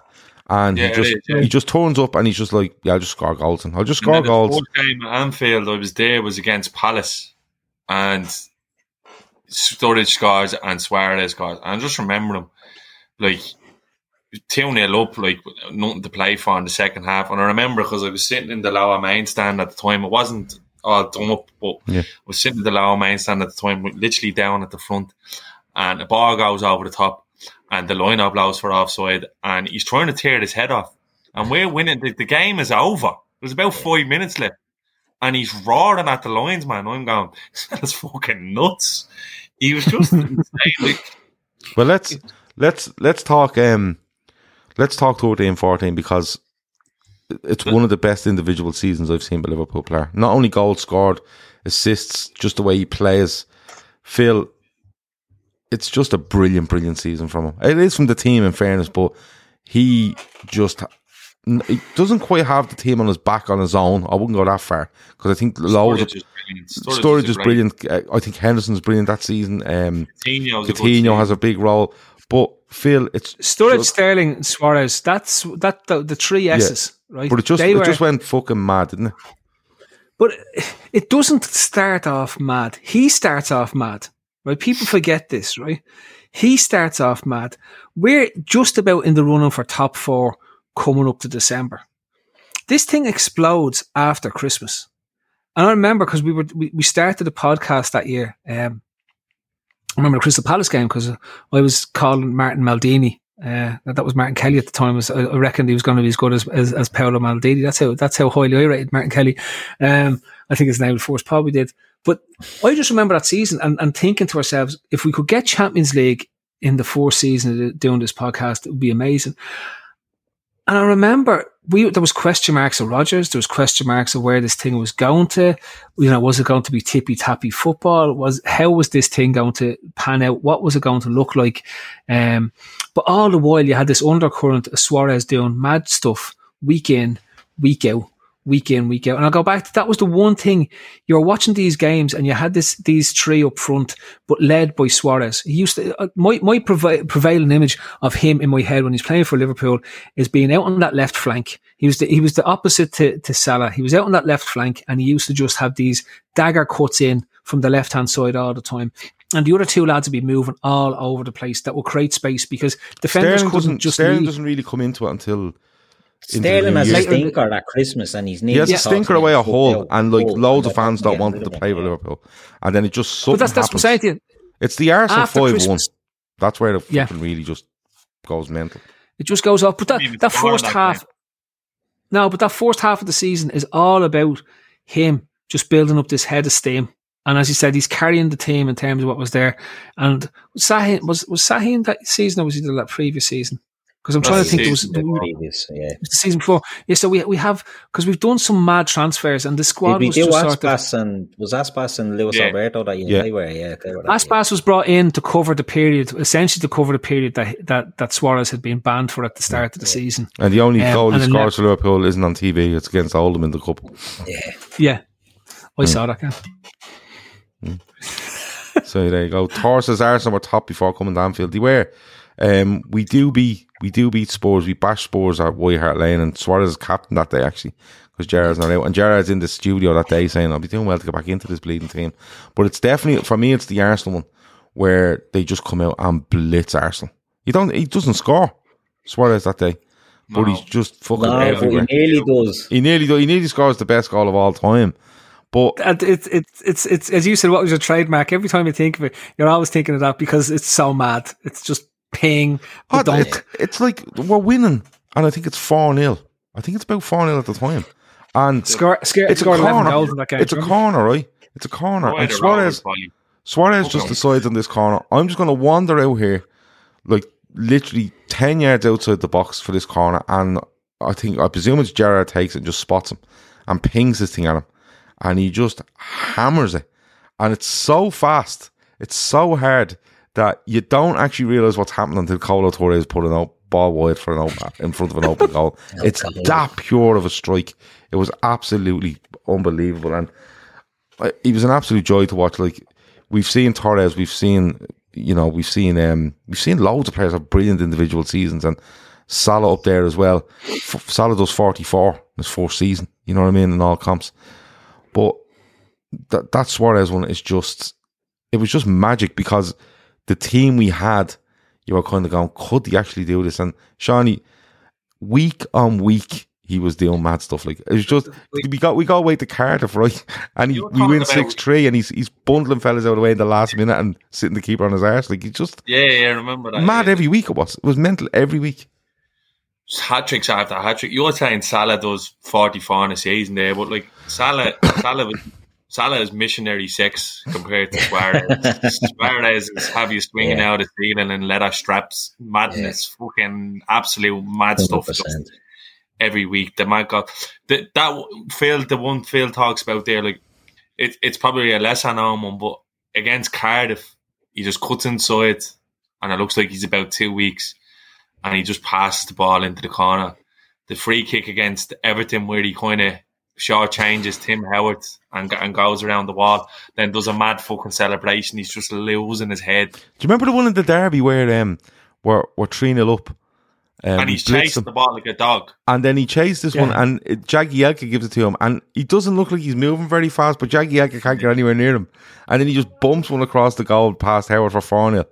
and yeah, he just is, yeah. he just turns up and he's just like yeah I'll just score goals and I'll just score goals the game at Anfield I was there was against Palace and Sturridge scores and Suarez scores. And I just remember them like 2 0 up, like nothing to play for in the second half. And I remember because I was sitting in the lower main stand at the time. It wasn't all done up, but yeah. I was sitting in the lower main stand at the time, literally down at the front. And a ball goes over the top, and the liner blows for offside. And he's trying to tear his head off. And we're winning. The, the game is over. There's about five minutes left and he's roaring at the lines, man. I'm going, that's fucking nuts. He was just insane. well, let's let's let's talk. Um, let's talk 13 14 because it's one of the best individual seasons I've seen by Liverpool player. Not only goals scored, assists, just the way he plays. Phil, it's just a brilliant, brilliant season from him. It is from the team, in fairness, but he just he doesn't quite have the team on his back on his own. I wouldn't go that far because I think loads of Sturridge, Sturridge is brilliant. Uh, I think Henderson's brilliant that season. Um, Coutinho has a big role, but Phil, it's Sturridge, just, Sterling, Suarez. That's that the, the three S's, yeah. right? But it just they it were, just went fucking mad, didn't it? But it doesn't start off mad. He starts off mad, right? People forget this, right? He starts off mad. We're just about in the running for top four coming up to December. This thing explodes after Christmas. And I remember because we were we, we started the podcast that year. Um, I remember the Crystal Palace game because I was calling Martin Maldini. Uh, that was Martin Kelly at the time. Was, I reckoned he was going to be as good as, as, as Paolo Maldini. That's how that's how highly I rated Martin Kelly. Um, I think his name Force probably did. But I just remember that season and, and thinking to ourselves, if we could get Champions League in the fourth season of doing this podcast, it would be amazing. And I remember we there was question marks of Rodgers, there was question marks of where this thing was going to. You know, was it going to be tippy tappy football? Was how was this thing going to pan out? What was it going to look like? Um, but all the while, you had this undercurrent of Suarez doing mad stuff week in, week out, week in, week out. And I'll go back to that was the one thing you were watching these games and you had this, these three up front, but led by Suarez. He used to, uh, my, my prevailing image of him in my head when he's playing for Liverpool is being out on that left flank. He was the, he was the opposite to, to Salah. He was out on that left flank and he used to just have these dagger cuts in from the left hand side all the time. And the other two lads would be moving all over the place that will create space because defenders Sterling couldn't just Sterling leave. doesn't really come into it until Sterling has a stinker at Christmas and he's He has a stinker away a hole, and like hole, loads of fans they're don't want him to play with. Liverpool, and then it just something But that's, that's what I'm saying to you. It's the Arsenal After five one. That's where the Yeah. fucking really just goes mental. It just goes off. But that, Even that first that half, game. no, but that first half of the season is all about him just building up this head of steam. And as you said, he's carrying the team in terms of what was there. And Sahin was was Sahin that season or was he the previous season? Because I'm trying to That's think. the was, season there was Previous, yeah. the season before. Yeah, so we we have because we've done some mad transfers and the squad Did we was do just sort of. Aspas and was Aspas and Lewis Yeah. Alberto that year? Yeah. They were, yeah. They were that year. Aspas was brought in to cover the period, essentially to cover the period that that, that Suarez had been banned for at the start of the season. And the only Um, goal he and then scores for Liverpool isn't on TV. It's against Oldham in the cup. Yeah. Yeah, I saw that. Yeah. So there you go. Thor says Arsenal were top before coming to Anfield. They were. Um, we do beat we do beat Spurs. We bash Spurs at White Hart Lane, and Suarez is captain that day actually because Gerrard's not out. And Gerrard's in the studio that day saying, "I'll be doing well to get back into this bleeding team." But it's definitely for me, it's the Arsenal one where they just come out and blitz Arsenal. He don't. He doesn't score Suarez that day, but No. he's just fucking No, but he everywhere. nearly does. He nearly does. he nearly scores the best goal of all time. But And it's it's it's it's as you said, what was your trademark? Every time you think of it, you're always thinking of that because it's so mad. It's just ping Oh, dunk. it- it's like we're winning, and I think it's four 0 I think it's about four 0 at the time, and Score, score, it's a corner. goals in that game. It's a corner, right? It's a corner, Why and the Suarez Rovers? Suarez just decides on this corner. I'm just going to wander out here, like literally ten yards outside the box for this corner, and I think I presume it's Gerrard takes it and just spots him and pings this thing at him, and he just hammers it, and it's so fast, it's so hard that you don't actually realize what's happening until Kolo Touré is putting out ball wide for an open, in front of an open goal. It's that pure of a strike. It was absolutely unbelievable, and uh, he was an absolute joy to watch. Like we've seen Torres, we've seen you know we've seen um we've seen loads of players have brilliant individual seasons, and Salah up there as well. F- Salah does forty four in his fourth season. You know what I mean in all comps, but that that Suarez one is just it was just magic because the team we had, you were kind of going, could he actually do this? And Shawnee, week on week, he was doing mad stuff. Like it was just we got we got away to Cardiff, right? And he, we win six three, and he's he's bundling fellas out of the way in the last minute and sitting the keeper on his arse. Like he just Yeah, yeah, I remember that. mad yeah. every week. It was it was mental every week. hat tricks after hat trick. You're saying Salah does 44 in a season there, but like Salah, Salah, was, Salah is missionary sex compared to Suarez. Suarez is have you swinging Yeah. out the ceiling and leather straps, madness, fucking absolute mad stuff. 100%. just every week. The man got that that Phil, the one Phil talks about there, like it, it's probably a lesser known one, but against Cardiff, he just cuts inside, and it looks like he's about two weeks, and he just passes the ball into the corner. The free kick against Everton, where he kind of short changes Tim Howard and, and goes around the wall, then does a mad fucking celebration. He's just losing his head, Do you remember the one in the derby where um we're we're three 0 up, um, and he's we blitzed chasing them, the ball like a dog. and then he chased this one, and it, Jagielka gives it to him, and he doesn't look like he's moving very fast, but Jagielka can't get anywhere near him, and then he just bumps one across the goal past Howard for four 0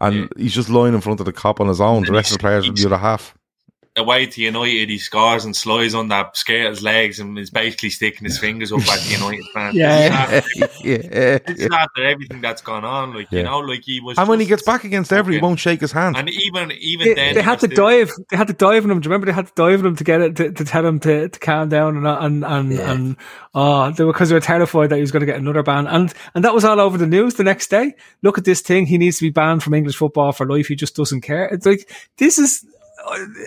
and he's just lying in front of the Kop on his own. The rest of the players from the other half. Away to United, he scores and slides on that skate his legs and is basically sticking his fingers up at the United fans. Yeah. yeah, This is after everything that's gone on, like Yeah. you know, like he was. And when he gets back against Evra, he won't shake his hand. and even even They, then they had to still- dive. They had to dive on him. Do you remember they had to dive on him to get it to, to tell him to, to calm down and and and Yeah. and oh, they were because they were terrified that he was going to get another ban. And and that was all over the news the next day. Look at this thing. He needs to be banned from English football for life. He just doesn't care. It's like this is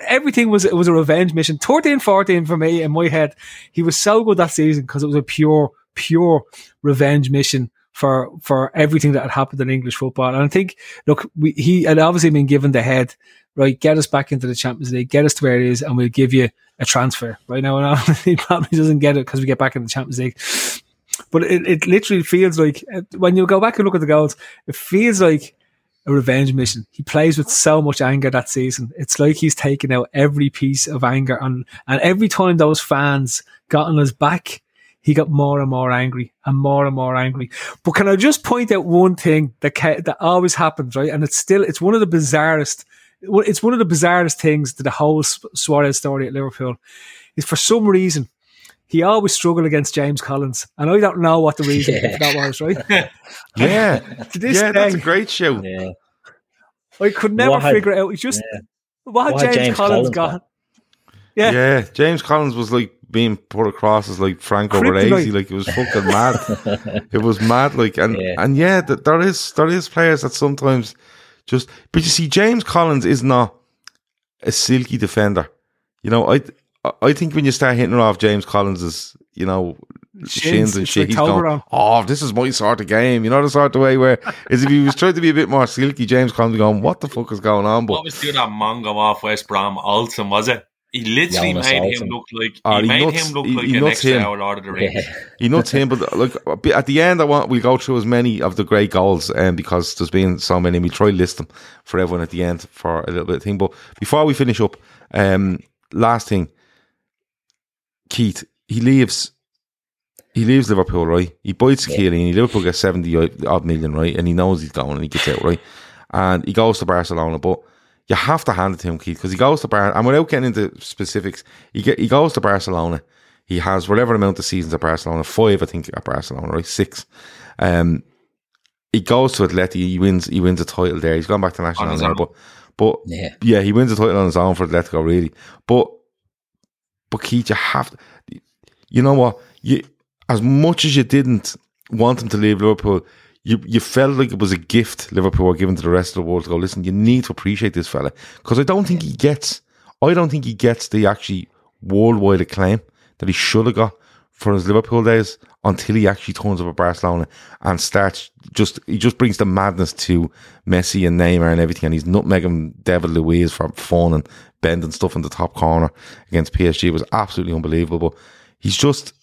everything was it was a revenge mission. 13 14 for me in my head. He was so good that season because it was a pure pure revenge mission for for everything that had happened in English football. And I think, look, we, he had obviously been given the head, right? Get us back into the Champions League, get us to where it is, and we'll give you a transfer. Right now, and he probably doesn't get it because we get back in the Champions League. But it, it literally feels like uh, when you go back and look at the goals, it feels like a revenge mission. He plays with so much anger that season. It's like he's taken out every piece of anger and and every time those fans got on his back, he got more and more angry and more and more angry. But can I just point out one thing that that always happens, right? And it's still it's one of the bizarrest. It's one of the bizarrest things to the whole Suarez story at Liverpool. Is for some reason he always struggled against James Collins, and I don't know what the reason yeah. that was. Right? yeah, yeah, that's a great show. Yeah. I could never what figure it out. He's just yeah. what, what James, James, Collins, got. got. Yeah, yeah. James Collins was like being put across as like Franco Baresi, like it was fucking mad. it was mad, like and yeah. and yeah, there is there is players that sometimes just. But you see, James Collins is not a silky defender. You know, I I think when you start hitting off James Collins's, you know, shins, shins and shit, like he's going, "Oh, this is my sort of game." You know the sort of way where is if he was trying to be a bit more silky, James Collins going, "What the fuck is going on?" But what was doing that Mongo off West Brom Olsen was it? He literally Jonas made Olsen. him look like oh, he, he, made nuts, him look he, like he an extra him. Lord of the Rings. Yeah. He nuts him, but look at the end, I want we go through as many of the great goals, um, because there's been so many. We try list them for everyone at the end for a little bit of thing. But before we finish up, um, last thing Keith, he leaves. He leaves Liverpool, right? He bites yeah. Chiellini. Liverpool gets seventy odd million, right? And he knows he's going, and he gets out, right? And he goes to Barcelona, but you have to hand it to him, Keith, because he goes to Bar. And without getting into specifics, he get he goes to Barcelona. He has whatever amount of seasons at Barcelona, five, I think, at Barcelona, right? Six. Um, he goes to Atleti. He wins. He wins a title there. He's gone back to Nacional now, but but yeah. yeah, he wins a title on his own for Atletico, really. But but Keith, you have to, you know what? You as much as you didn't want him to leave Liverpool, you you felt like it was a gift Liverpool were giving to the rest of the world to go. Listen, you need to appreciate this fella because I don't think he gets. I don't think he gets the actually worldwide acclaim that he should have got for his Liverpool days until he actually turns up at Barcelona and starts just he just brings the madness to Messi and Neymar and everything and he's nutmegging David Luiz for fun and bending stuff in the top corner against PSG it was absolutely unbelievable. But he's just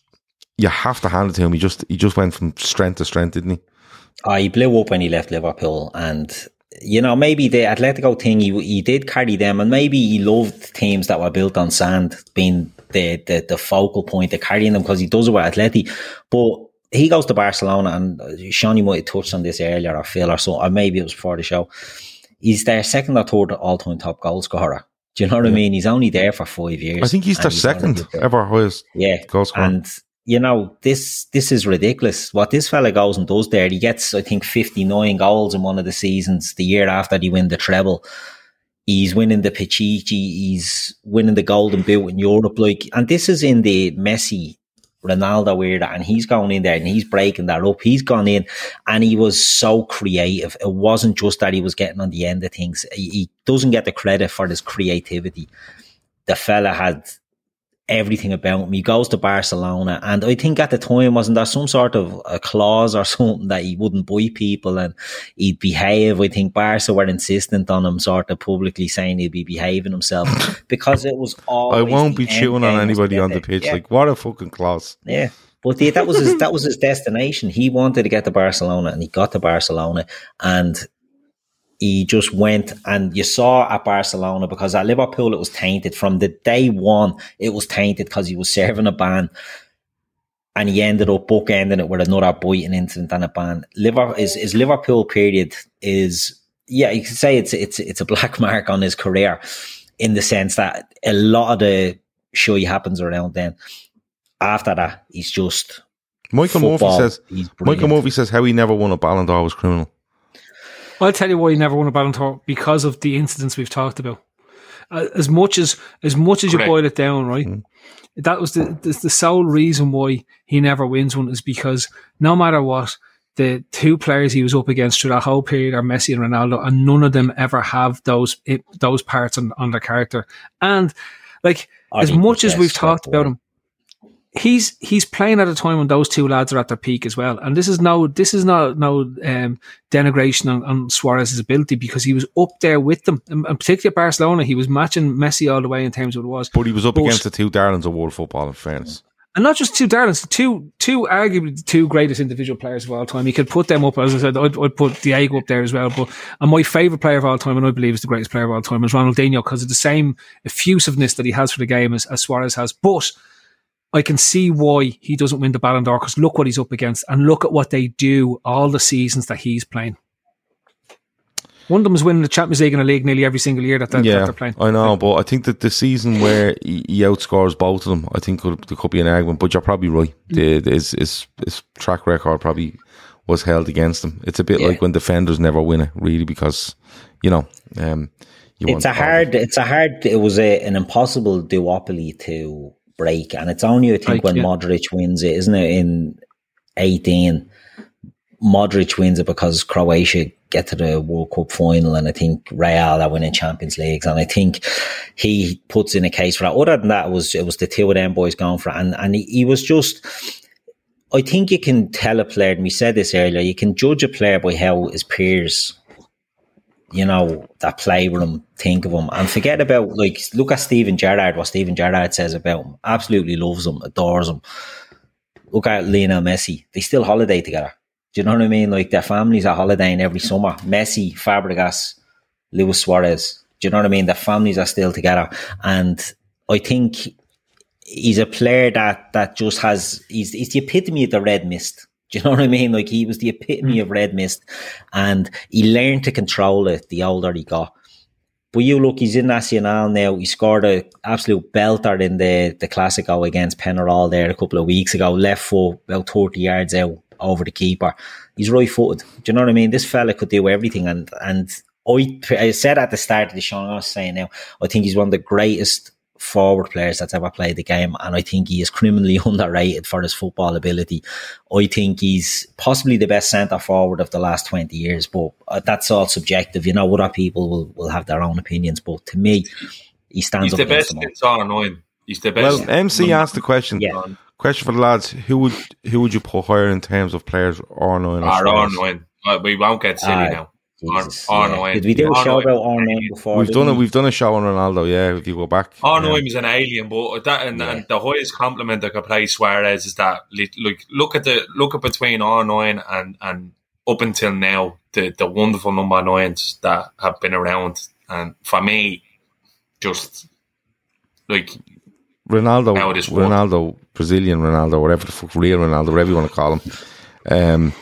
you have to hand it to him. He just he just went from strength to strength, didn't he? Oh, he blew up when he left Liverpool and you know, maybe the Atletico thing, he, he did carry them, and maybe he loved teams that were built on sand being the, the, the focal point, the carrying them, because he does it with Atleti. But he goes to Barcelona, and uh, Sean, you might have touched on this earlier, or Phil, or so, or maybe it was before the show. He's their second or third all time top goal scorer. Do you know what yeah. I mean? He's only there for five years. I think he's the second ever highest yeah. goal scorer. And you know, this this is ridiculous. What this fella goes and does there, he gets, I think, 59 goals in one of the seasons, the year after he win the treble. He's winning the Pichichi, he's winning the Golden Boot in Europe. Like, and this is in the Messi Ronaldo era, and he's going in there and he's breaking that up. He's gone in and he was so creative. It wasn't just that he was getting on the end of things. He, he doesn't get the credit for his creativity. The fella had everything about me, He goes to Barcelona, and I think at the time wasn't there some sort of a clause or something that he wouldn't buy people and he'd behave. I think Barca were insistent on him, sort of publicly saying he'd be behaving himself because it was all. I won't be chewing on anybody on the pitch. Yeah. Like what a fucking clause. Yeah. But the, that was his that was his destination. He wanted to get to Barcelona, and he got to Barcelona, and he just went and you saw at Barcelona because at Liverpool it was tainted from the day one. It was tainted because he was serving a ban and he ended up bookending it with another biting incident and a ban. Liverpool his, his Liverpool period is yeah, you could say it's it's it's a black mark on his career in the sense that a lot of the show happens around then. After that, he's just Michael football. Murphy says Michael Murphy says how he never won a Ballon d'Or was criminal. I'll tell you why he never won a Ballon d'Or because of the incidents we've talked about. Uh, as much as as much as Correct. you boil it down, right? Mm. That was the, the the sole reason why he never wins one is because no matter what, the two players he was up against through that whole period are Messi and Ronaldo, and none of them ever have those it, those parts on, on their character. And like as much as we've talked about him, he's he's playing at a time when those two lads are at their peak as well. And this is no this is not no um, denigration on, on, Suarez's ability because he was up there with them, and, particularly at Barcelona, he was matching Messi all the way in terms of what it was. But he was up but, against the two darlings of world football. In fairness. And not just two darlings, two, two arguably the two greatest individual players of all time. You could put them up, as I said, I'd, I'd put Diego up there as well. But and my favourite player of all time, and I believe is the greatest player of all time, is Ronaldinho because of the same effusiveness that he has for the game as, as Suarez has. But I can see why he doesn't win the Ballon d'Or because look what he's up against and look at what they do all the seasons that he's playing. One of them is winning the Champions League and a league nearly every single year that they're, yeah, that they're playing. I know, but I think that the season where he, he outscores both of them, I think could, there could be an argument. But you're probably right. The, his, his, his track record probably was held against him. It's a bit yeah. like when defenders never win it, really, because you know. Um, you it's a hard. It's a hard. It was a, an impossible duopoly to break. And it's only, I think, when yeah. Modric wins it, isn't it, in 18, Modric wins it because Croatia get to the World Cup final and I think Real are winning Champions Leagues. And I think he puts in a case for that. Other than that, it was, it was the two of them boys going for it. And, and he, he was just, I think you can tell a player, and we said this earlier, you can judge a player by how his peers you know, that play with him, think of him, and forget about like look at Steven Gerrard, what Steven Gerrard says about him. Absolutely loves him, adores him. Look at Lionel Messi. They still holiday together. Do you know what I mean? Like their families are holidaying every summer. Messi, Fabregas, Luis Suarez. Do you know what I mean? Their families are still together. And I think he's a player that that just has he's, he's the epitome of the red mist. Do you know what I mean? Like he was the epitome mm. of red mist and he learned to control it the older he got. But you look, he's in Nacional now. He scored an absolute belter in the, the Classico against Penarol there a couple of weeks ago. Left foot, about 30 yards out over the keeper. He's right footed. Do you know what I mean? This fella could do everything. And, and I, I said at the start of the show, I was saying now, I think he's one of the greatest forward players that's ever played the game, and I think he is criminally underrated for his football ability. I think he's possibly the best centre forward of the last twenty years, but uh, that's all subjective. You know, other people will, will have their own opinions, but to me, he stands. Up. He's the best. It's all annoying. He's the best. Well, MC asked the question. Yeah. Question for the lads: Who would who would you put higher in terms of players? R9? Or nine. Uh, we won't get silly uh, now. Jesus, yeah. Did we do a show about Arnold before? We've done it. We've done a show on Ronaldo. Yeah, if you go back, Arnold yeah. was an alien, but that and, yeah. and the highest compliment I could play Suarez is that look look at the look at between R9 and and up until now the the wonderful number nines that have been around, and for me, just like Ronaldo, Ronaldo, Brazilian Ronaldo, whatever the fuck, real Ronaldo, whatever you want to call him. Um,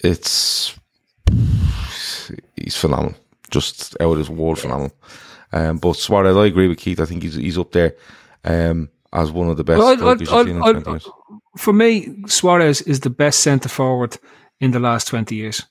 it's he's phenomenal, just out of his world phenomenal. Um, but Suarez, I agree with Keith. I think he's he's up there um, as one of the best. Well, for me, Suarez is the best centre forward in the last twenty years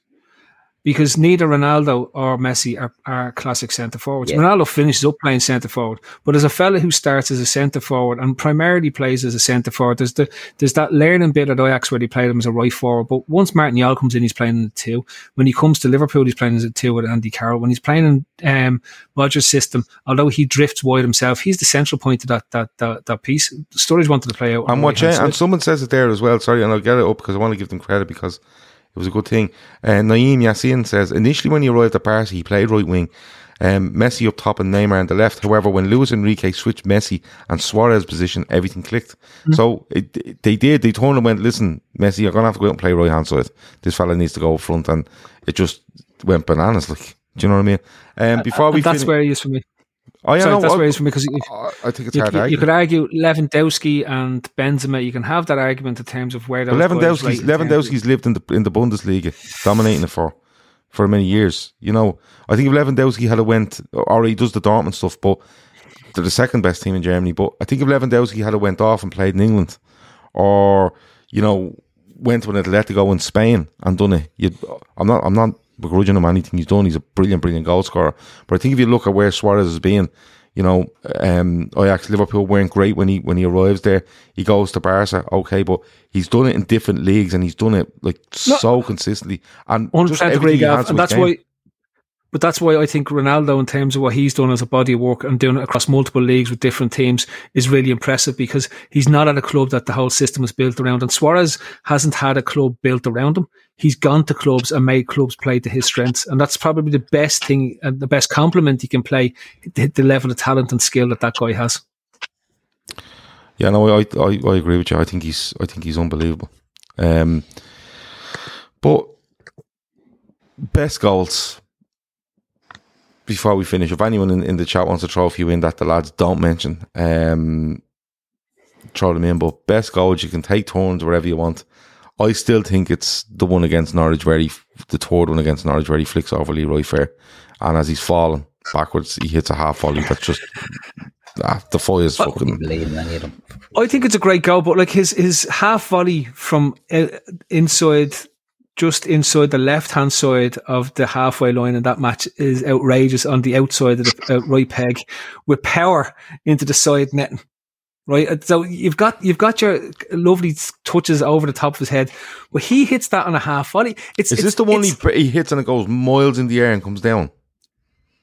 because neither Ronaldo or Messi are, are classic centre forwards. Yeah. Ronaldo finishes up playing centre forward, but as a fella who starts as a centre forward and primarily plays as a centre forward, there's the there's that learning bit at Ajax where he played him as a right forward. But once Martin Jol comes in, he's playing in the two. When he comes to Liverpool, he's playing as a two with Andy Carroll. When he's playing in um, Rodgers' system, although he drifts wide himself, he's the central point of that that that, that piece. Sturridge wanted to play out. And what? And someone says it there as well. Sorry, and I'll get it up because I want to give them credit because it was a good thing. Uh, Naeem Yassin says initially when he arrived at Barca, he played right wing. Um, Messi up top and Neymar on the left. However, when Luis Enrique switched Messi and Suarez position, everything clicked. Mm. So it, it, they did. They turned and went, "Listen, Messi, you're gonna have to go out and play right hand side. This fella needs to go up front." And it just went bananas. Like, do you know what I mean? Um, before we, that's fin- where he is for me. Oh yeah, Sorry, no, that's where it's from because I think it's you, hard you, you could argue Lewandowski and Benzema. You can have that argument in terms of where Lewandowski's Lewandowski's lived in the in the Bundesliga, dominating it for for many years. You know, I think if Lewandowski had a went, or he does the Dortmund stuff, but they're the second best team in Germany. But I think if Lewandowski had a went off and played in England, or you know, went to an Atletico in Spain and done it, you I'm not I'm not begrudging him anything he's done. He's a brilliant, brilliant goal scorer. But I think if you look at where Suarez has been, you know, um, Ajax Liverpool weren't great when he when he arrives there. He goes to Barca, okay, but he's done it in different leagues and he's done it like no, so consistently. And just agree, Gav, and that's why. But that's why I think Ronaldo, in terms of what he's done as a body of work and doing it across multiple leagues with different teams, is really impressive because he's not at a club that the whole system is built around. And Suarez hasn't had a club built around him. He's gone to clubs and made clubs play to his strengths. And that's probably the best thing and the best compliment he can play, the, the level of talent and skill that that guy has. Yeah, no, I, I, I agree with you. I think he's, I think he's unbelievable. Um, but best goals before we finish, if anyone in, in the chat wants to throw a few win that the lads don't mention, um, throw them in. But best goals, you can take turns wherever you want. I still think it's the one against Norwich where he, the third one against Norwich where he flicks over Leroy Fer. And as he's falling backwards, he hits a half volley that's just, ah, the fire is fucking. I think it's a great goal, but like his, his half volley from uh, inside just inside the left hand side of the halfway line in that match is outrageous on the outside of the uh, right peg with power into the side netting. Right, so you've got you've got your lovely touches over the top of his head, but he hits that on a half volley. It's, is it's, this the one he, he hits and it goes miles in the air and comes down?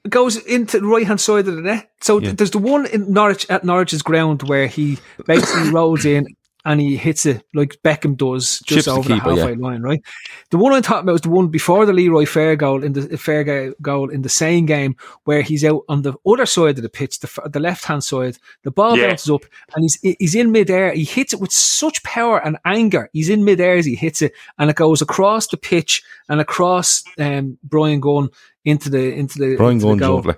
It goes into the right hand side of the net. So yeah. there's the one in Norwich at Norwich's ground where he basically rolls in and he hits it like Beckham does just Chips over the, keeper, the halfway yeah. line, right? The one I'm talking about was the one before the Leroy Fer goal in the Fer goal in the same game where he's out on the other side of the pitch, the, the left hand side. The ball yeah. bounces up and he's he's in midair. He hits it with such power and anger. He's in midair as he hits it, and it goes across the pitch and across um, Bryan Gunn into the into the Bryan Gunn lovely.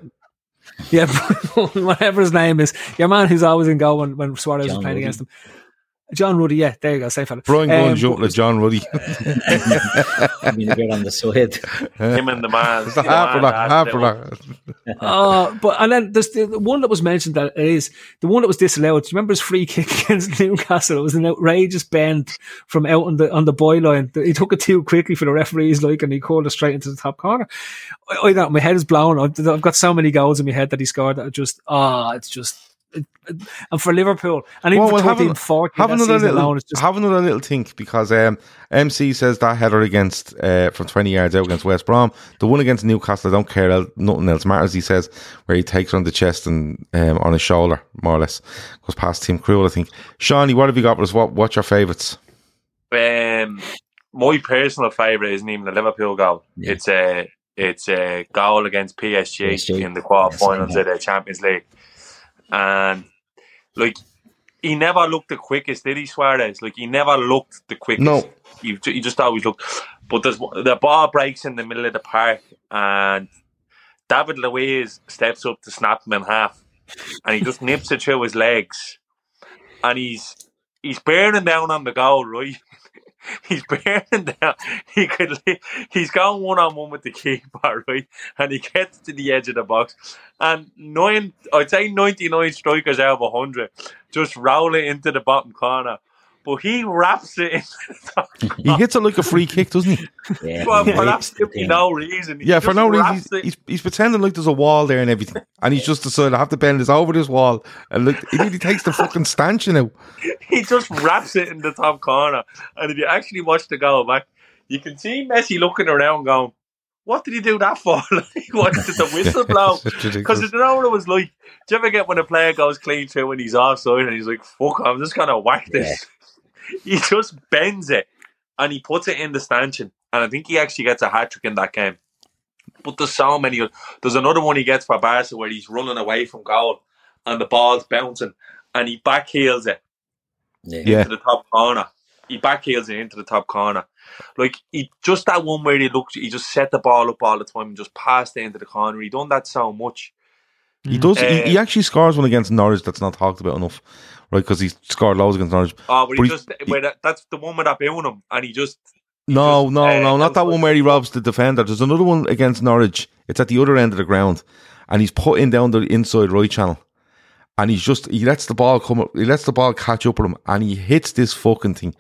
Yeah, whatever his name is, your man who's always in goal when, when Suarez John was playing Ruddy. against him. John Ruddy, yeah, there you go, safe fella. Brian um, going um, John Ruddy. I mean, a bit on the side. Him and the man. It's the half of that, half of that. Uh, but and then there's the one that was mentioned that is the one that was disallowed. Do you remember his free kick against Newcastle? It was an outrageous bend from out on the on the byline. He took it too quickly for the referees, like, and he called it straight into the top corner. I, I know my head is blown. I've, I've got so many goals in my head that he scored that are just ah, oh, it's just and for Liverpool, and even well, for 13 40, have another little, alone, just... have another little think because um, MC says that header against uh, from 20 yards out against West Brom, the one against Newcastle, I don't care, nothing else matters. He says where he takes on the chest and um, on his shoulder, more or less, goes past Tim Krul. I think. Shawnee, what have you got for us? What what's your favourites? Um, my personal favourite isn't even the Liverpool goal. Yeah. It's a it's a goal against PSG, PSG. in the quarterfinals yes, of the Champions League, and like he never looked the quickest, did he, Suarez? Like he never looked the quickest. No, he, he just always looked. But there's the ball breaks in the middle of the park, and David Luiz steps up to snap him in half, and he just nips it through his legs, and he's he's bearing down on the goal, right? he's bearing down. He could. He's gone one on one with the keeper, right? And he gets to the edge of the box, and nine. I'd say ninety nine strikers out of hundred just roll it into the bottom corner. But he wraps it in. he hits it like a free kick, doesn't he? Yeah. Well, for absolutely no reason. He yeah, for no reason. He's, he's, he's, pretending like there's a wall there and everything. And he's just decided I have to bend this over this wall. And look, he really takes the fucking stanchion out. He just wraps it in the top corner. And if you actually watch the goal back, you can see Messi looking around going, what did he do that for? like, what did the whistle blow? Because you know what it was like. Do you ever get when a player goes clean through when he's offside and he's like, "Fuck, I'm just gonna whack this." Yeah. he just bends it and he puts it in the stanchion, and I think he actually gets a hat trick in that game. But there's so many. There's another one he gets for Barca where he's running away from goal and the ball's bouncing and he backheels it yeah. into the top corner. He backheels it into the top corner like he just that one where he looked, he just set the ball up all the time and just passed it into the corner. He done that so much. He does. Uh, he, he, uh, actually scores one against Norwich that's not talked about enough, right? Because he scored loads against Norwich. Oh, but, but he, just he, that, that's the one with that him, and he just. no, just, no, uh, no, not that one where he robs the defender. There's another one against Norwich. It's at the other end of the ground, and he's putting down the inside right channel, and he's just he lets the ball come. He lets the ball catch up with him, and he hits this fucking thing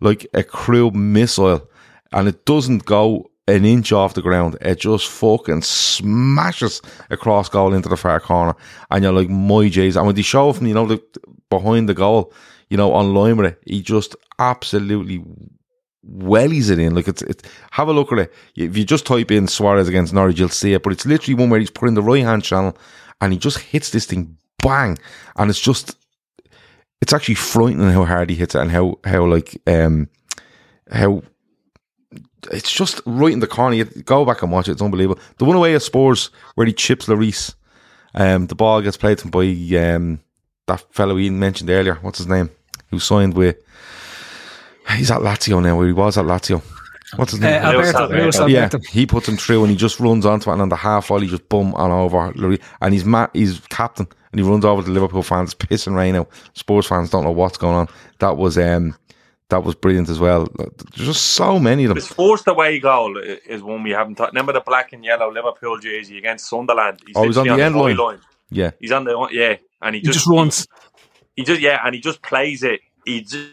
like a cruise missile and it doesn't go an inch off the ground. It just fucking smashes across goal into the far corner. And you're like, my J's. And when they show from, you know, the, behind the goal, you know, on it, he just absolutely wellies it in. Like it's, it's have a look at it. If you just type in Suarez against Norwich, you'll see it. But it's literally one where he's put in the right hand channel and he just hits this thing bang, and it's just it's actually frightening how hard he hits it and how how like um how it's just right in the corner. You go back and watch it; it's unbelievable. The one away at Spurs where he chips Lloris, um, the ball gets played to him by um that fellow Ian mentioned earlier. What's his name? Who signed with? He's at Lazio now. Where he was at Lazio. What's his Uh, name? Alberto, Alberto. Luis Yeah, he puts him through and he just runs onto it and on the half volley he just bum on over Lloris. and he's ma- he's captain and he runs over to Liverpool fans pissing rain out. Spurs fans don't know what's going on. That was um that was brilliant as well. There's just so many of them. His first away goal i- is one we haven't talked. Remember the black and yellow Liverpool jersey against Sunderland? He's Oh, he's on literally the end goal line. Yeah, He's on the yeah, and he He just, just runs. He just yeah, and he just plays it. He just.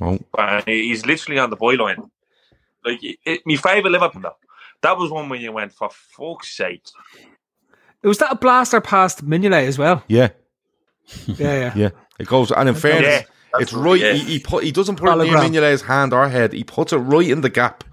oh, and he's literally on the byline. Like it, it, my favourite Liverpool though. That was one when you went for fuck's sake. It was that a blaster past Mignolet as well? yeah, Yeah, yeah. yeah. It goes and in fairness, Yeah, it's right, right. yeah. He, he put he doesn't put it near Mignolet's hand or head. He puts it right in the gap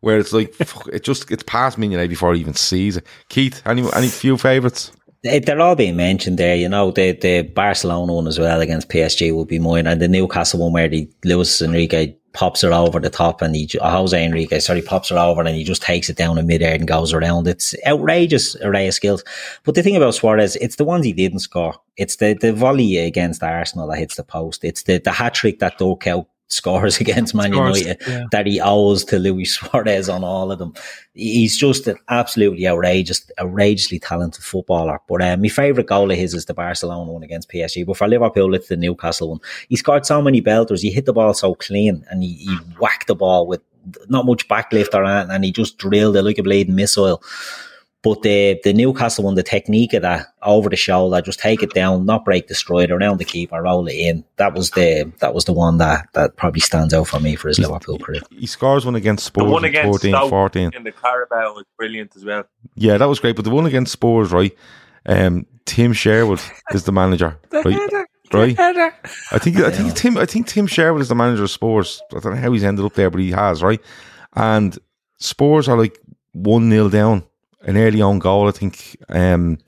where it's like fuck, it just it's past Mignolet before he even sees it. Keith, any any few favourites? They- They're all being mentioned there, you know. The the Barcelona one as well against PSG will be mine, and the Newcastle one where the Luis Enrique pops it over the top, and he Jose Enrique, sorry, pops it over, and he just takes it down in midair and goes around. It's outrageous array of skills. But the thing about Suarez, it's the ones he didn't score. It's the the volley against Arsenal that hits the post. It's the the hat trick that Dirk Kuyt scores against Man Scores, United yeah. that he owes to Luis Suarez on all of them. He's just an absolutely outrageous, outrageously talented footballer. But um, my favourite goal of his is the Barcelona one against PSG. But for Liverpool, it's the Newcastle one. He scored so many belters. He hit the ball so clean and he, he whacked the ball with not much backlift or anything, and he just drilled it like a bleeding missile. But the the Newcastle one, the technique of that over the shoulder, just take it down, not break the stride around the keeper, roll it in. That was the that was the one that that probably stands out for me for his Liverpool career. He scores one against Spurs. The Spurs one against 14, Stoke 14. in the Carabao was brilliant as well. Yeah, that was great. But the one against Spurs, right? Um, Tim Sherwood is the manager, right? Right. I think I think Tim I think Tim Sherwood is the manager of Spurs. I don't know how he's ended up there, but he has, right? And Spurs are like one 0 down, an early on goal. I think um,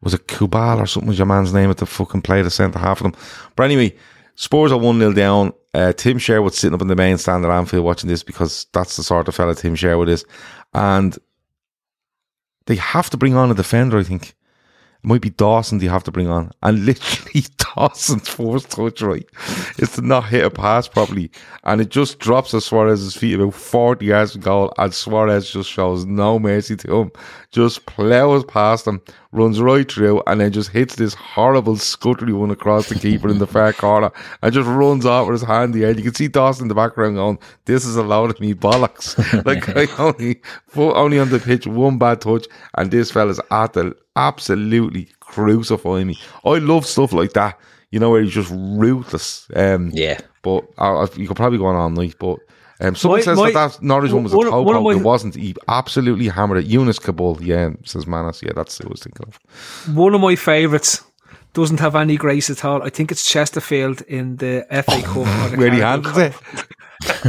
was it Kaboul or something was your man's name at the fucking play the centre half of them. But anyway, Spurs are one 0 down. Uh, Tim Sherwood sitting up in the main stand at Anfield watching this because that's the sort of fella Tim Sherwood is, and they have to bring on a defender. I think it might be Dawson they have to bring on. And literally Dawson's first touch, right, is to not hit a pass properly. And it just drops at Suarez's feet about 40 yards from goal. And Suarez just shows no mercy to him. Just plows past him, runs right through, and then just hits this horrible scuttery one across the keeper in the far corner and just runs off with his hand in the air. You can see Dawson in the background going, This is a load of me bollocks. like, I only, only on the pitch, one bad touch, and this fella's at the absolutely crucifying me. I love stuff like that, you know, where he's just ruthless. Um, Yeah. But uh, you could probably go on all night. But um, someone My- says my- that that Norwich one was a one- toe one my- It wasn't. He absolutely hammered it. Younès Kaboul, yeah, says Manas. Yeah, that's who I was thinking of. One of my favourites doesn't have any grace at all. I think it's Chesterfield in the FA Cup. or the Where he handles it.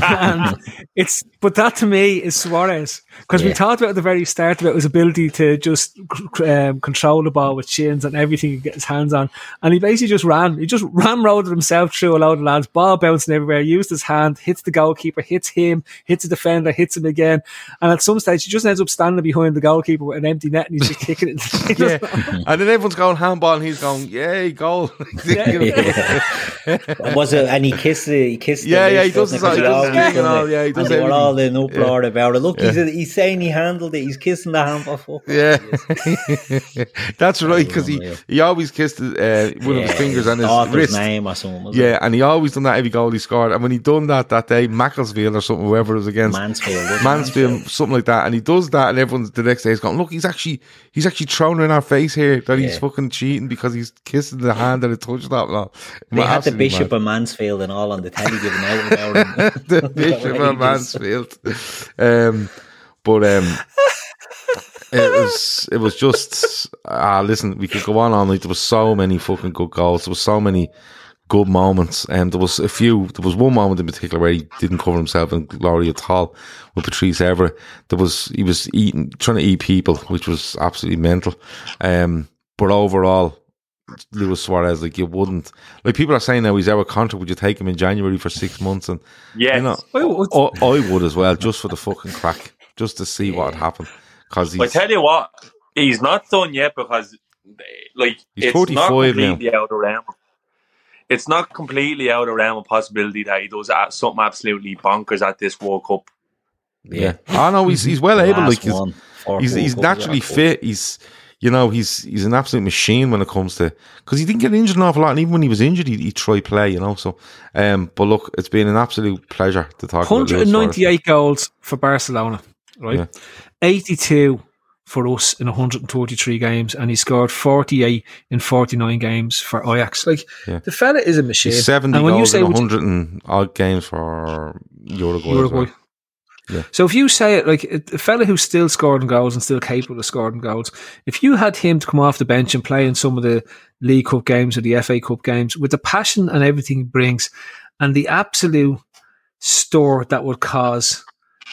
And it's but that to me is Suarez because we talked about at the very start about his ability to just um, control the ball with chins and everything he get his hands on, and he basically just ran. He just ramroded himself through a load of lads, ball bouncing everywhere. Used his hand, hits the goalkeeper, hits him, hits the defender, hits him again, and at some stage he just ends up standing behind the goalkeeper with an empty net and he's just kicking it. Yeah, and then everyone's going handball, and he's going, "Yay, goal!" was it? And he kissed the he kissed. Yeah, the yeah, he list, does doesn't his- he? he does always his thing and does all, yeah, he does And they were everything. all in uproar about it. Look, he's, he's saying he handled it. He's kissing the hand fuck. Yeah, that's right. Because he, he always kissed uh, one of his fingers and his daughter's wrist. name or something. Yeah, and he always done that every goal he scored. And when he done that that day, Macclesfield or something, whoever it was against, Mansfield. Mansfield, something like that, and he does that, and everyone's the next day is going, look, he's actually he's actually thrown in our face here that he's fucking cheating because he's kissing the hand that it touched that. No, They had the Bishop mad. of Mansfield and all on the telly giving out the Bishop of Mansfield. Um, but um, it was it was just ah. listen, we could go on night. There was so many fucking good goals. There was so many good moments. And um, there was a few. There was one moment in particular where he didn't cover himself in glory at all with Patrice Evra. There was he was eating, trying to eat people, which was absolutely mental. Um, but overall, Luis Suarez, like you wouldn't like people are saying now he's out of contract. Would you take him in January for six months? And yeah, you know, I, I, would as well, just for the fucking crack, just to see what would happen. Because I tell you what, he's not done yet because like he's it's 45 not completely now. out of realm. It's not completely out of realm of possibility that he does uh, something absolutely bonkers at this World Cup. Yeah, I know he's he's well able. Like he's he's, he's naturally fit. He's you know he's he's an absolute machine when it comes to because he didn't get injured an awful lot, and even when he was injured, he, he tried play. You know, so um, but look, it's been an absolute pleasure to talk. about Luis Suarez. 198 goals for Barcelona, right? Yeah. 82 for us in 123 games, and he scored 48 in 49 games for Ajax. Like Yeah. the fella is a machine. He's seventy and when you goals say in hundred and odd games for Uruguay. Uruguay. well. Yeah. So if you say it like a fella who's still scoring goals and still capable of scoring goals, if you had him to come off the bench and play in some of the League Cup games or the FA Cup games with the passion and everything he brings, and the absolute store that would cause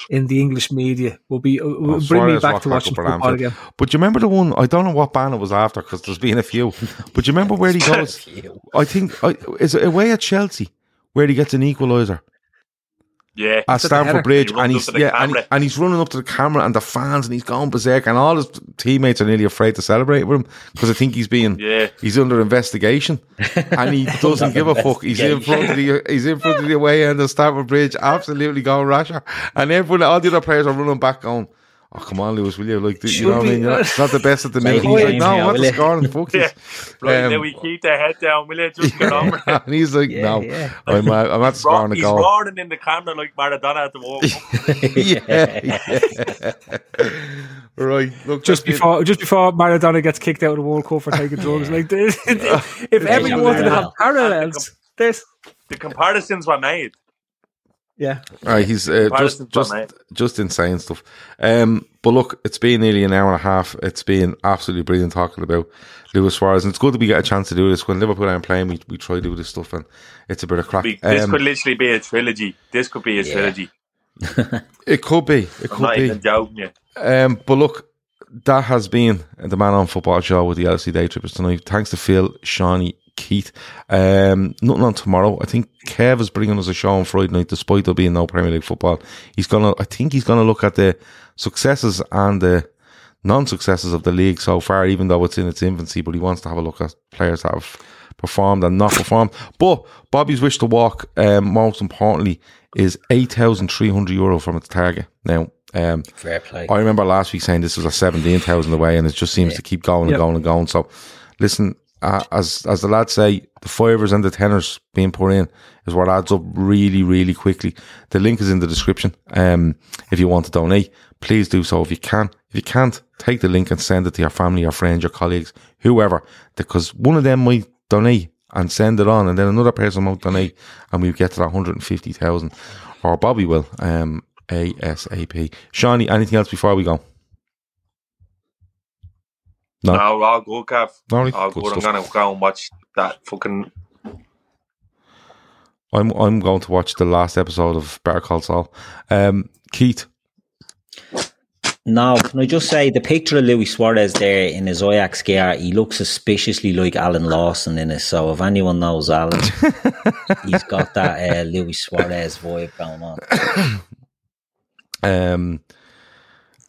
in the English media will be uh, will Oh, bring me back to back watching up football Anfield. again. But you remember the one? I don't know what band it was after because there's been a few. But you remember where he goes? I think I, is it away at Chelsea where he gets an equaliser Yeah, at the header. Stamford Bridge, and he's yeah, and, and he's running up to the camera and the fans, and he's going berserk, and all his teammates are nearly afraid to celebrate with him because I think he's being Yeah. he's under investigation, and he doesn't give a fuck. He's in front of the he's in front of the away end of Stamford Bridge, absolutely going rasher, and everyone, all the other players are running back going. Oh come on, Lewis, will you? Like, you know what I mean? You're not, it's not the best at the minute. He's like, no, now, what will the you?" score and fuck Yeah. this. Right, Um, now we keep the head down, will you? Just get on with it. and he's like, Yeah, no, yeah. I'm, uh, I'm not He's, scoring a he's roaring in the camera like Maradona at the World Cup. yeah, yeah. right. Look, Just that's before, just before Maradona gets kicked out of the World Cup for taking drugs, like this, if ever you Yeah, wanted to have parallels, this, the comparisons were made. Yeah, Right, he's uh, just just were made. just insane stuff. Um, but look, it's been nearly an hour and a half. It's been absolutely brilliant talking about Luis Suarez, and it's good that we get a chance to do this. When Liverpool aren't playing, we, we try to do this stuff, and it's a bit of crack. We- This Um, could literally be a trilogy. This could be a Yeah. trilogy. it could be, it I'm could not be. even joking you. Um, but look, that has been the Man on Football show with the LC Day Trippers tonight. Thanks to Phil, Shawnee, Keith. Um, nothing on tomorrow. I think Kev is bringing us a show on Friday night, despite there being no Premier League football. He's gonna, I think he's gonna look at the successes and the non-successes of the league so far, even though it's in its infancy. But he wants to have a look at players that have performed and not performed. But Bobby's wish to walk, um, most importantly, is eight thousand three hundred euro from its target. Now, um, Fair play. I remember last week saying this was a seventeen thousand away, and it just seems to keep going and Yep. going and going. So, listen, uh, as as the lads say, the fivers and the tenors being put in is what adds up really, really quickly. The link is in the description. Um, if you want to donate, please do so if you can. If you can't, take the link and send it to your family, your friends, your colleagues, whoever, because one of them might donate and send it on, and then another person might donate, and we get to that 150,000, or Bobby will, um, ASAP. Shawnee, anything else before we go? No. No, all good, Cav. All right, All good good. I'm stuff. gonna go and watch that fucking. I'm I'm going to watch the last episode of Better Call Saul. Um, Keith, Now, can I just say the picture of Luis Suarez there in his Ajax gear, he looks suspiciously like Alan Lawson in it. So if anyone knows Alan, he's got that uh, Luis Suarez vibe going on. um,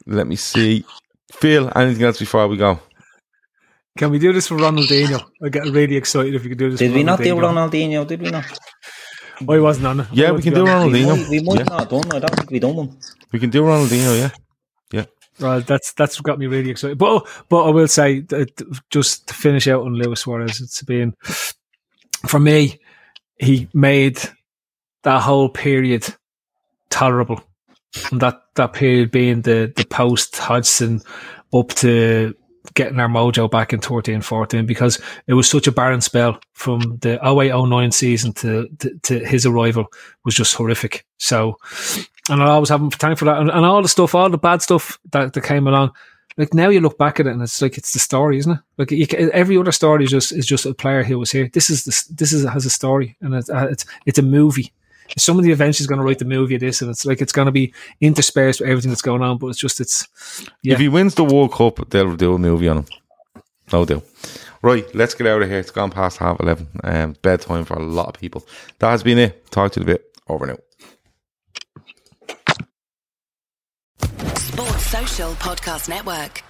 let me see. Phil, anything else before we go? Can we do this for Ronaldinho? I get really excited if we could do this. Did for we not do Ronaldinho. Ronaldinho? Did we not? Oh, I wasn't on it. Yeah, we can do be on it. We Ronaldinho. might, we might Yeah. not have done. I don't think we done one. We can do Ronaldinho, yeah. Yeah. Well, that's that's what got me really excited. But but I will say that just to finish out on Luis Suarez, it's been for me. He made that whole period tolerable, and that that period being the the post Hodgson up to getting our mojo back in 13 14 because it was such a barren spell from the 08 09 season to, to, to his arrival was just horrific. So, and I always have him for that. And, and all the stuff, all the bad stuff that, that came along. like now you look back at it and it's like it's the story, isn't it? Like you, every other story is just is just a player who was here. This is this this is has a story and it's uh, it's, it's a movie. Somebody eventually is going to write the movie of this, and it's like it's going to be interspersed with everything that's going on. But it's just it's yeah. If he wins the World Cup, they'll do a movie on him. No deal. Right, let's get out of here. It's gone past half eleven. Um, bedtime for a lot of people. That has been it. Talk to you a bit. Over now. Sports Social Podcast Network.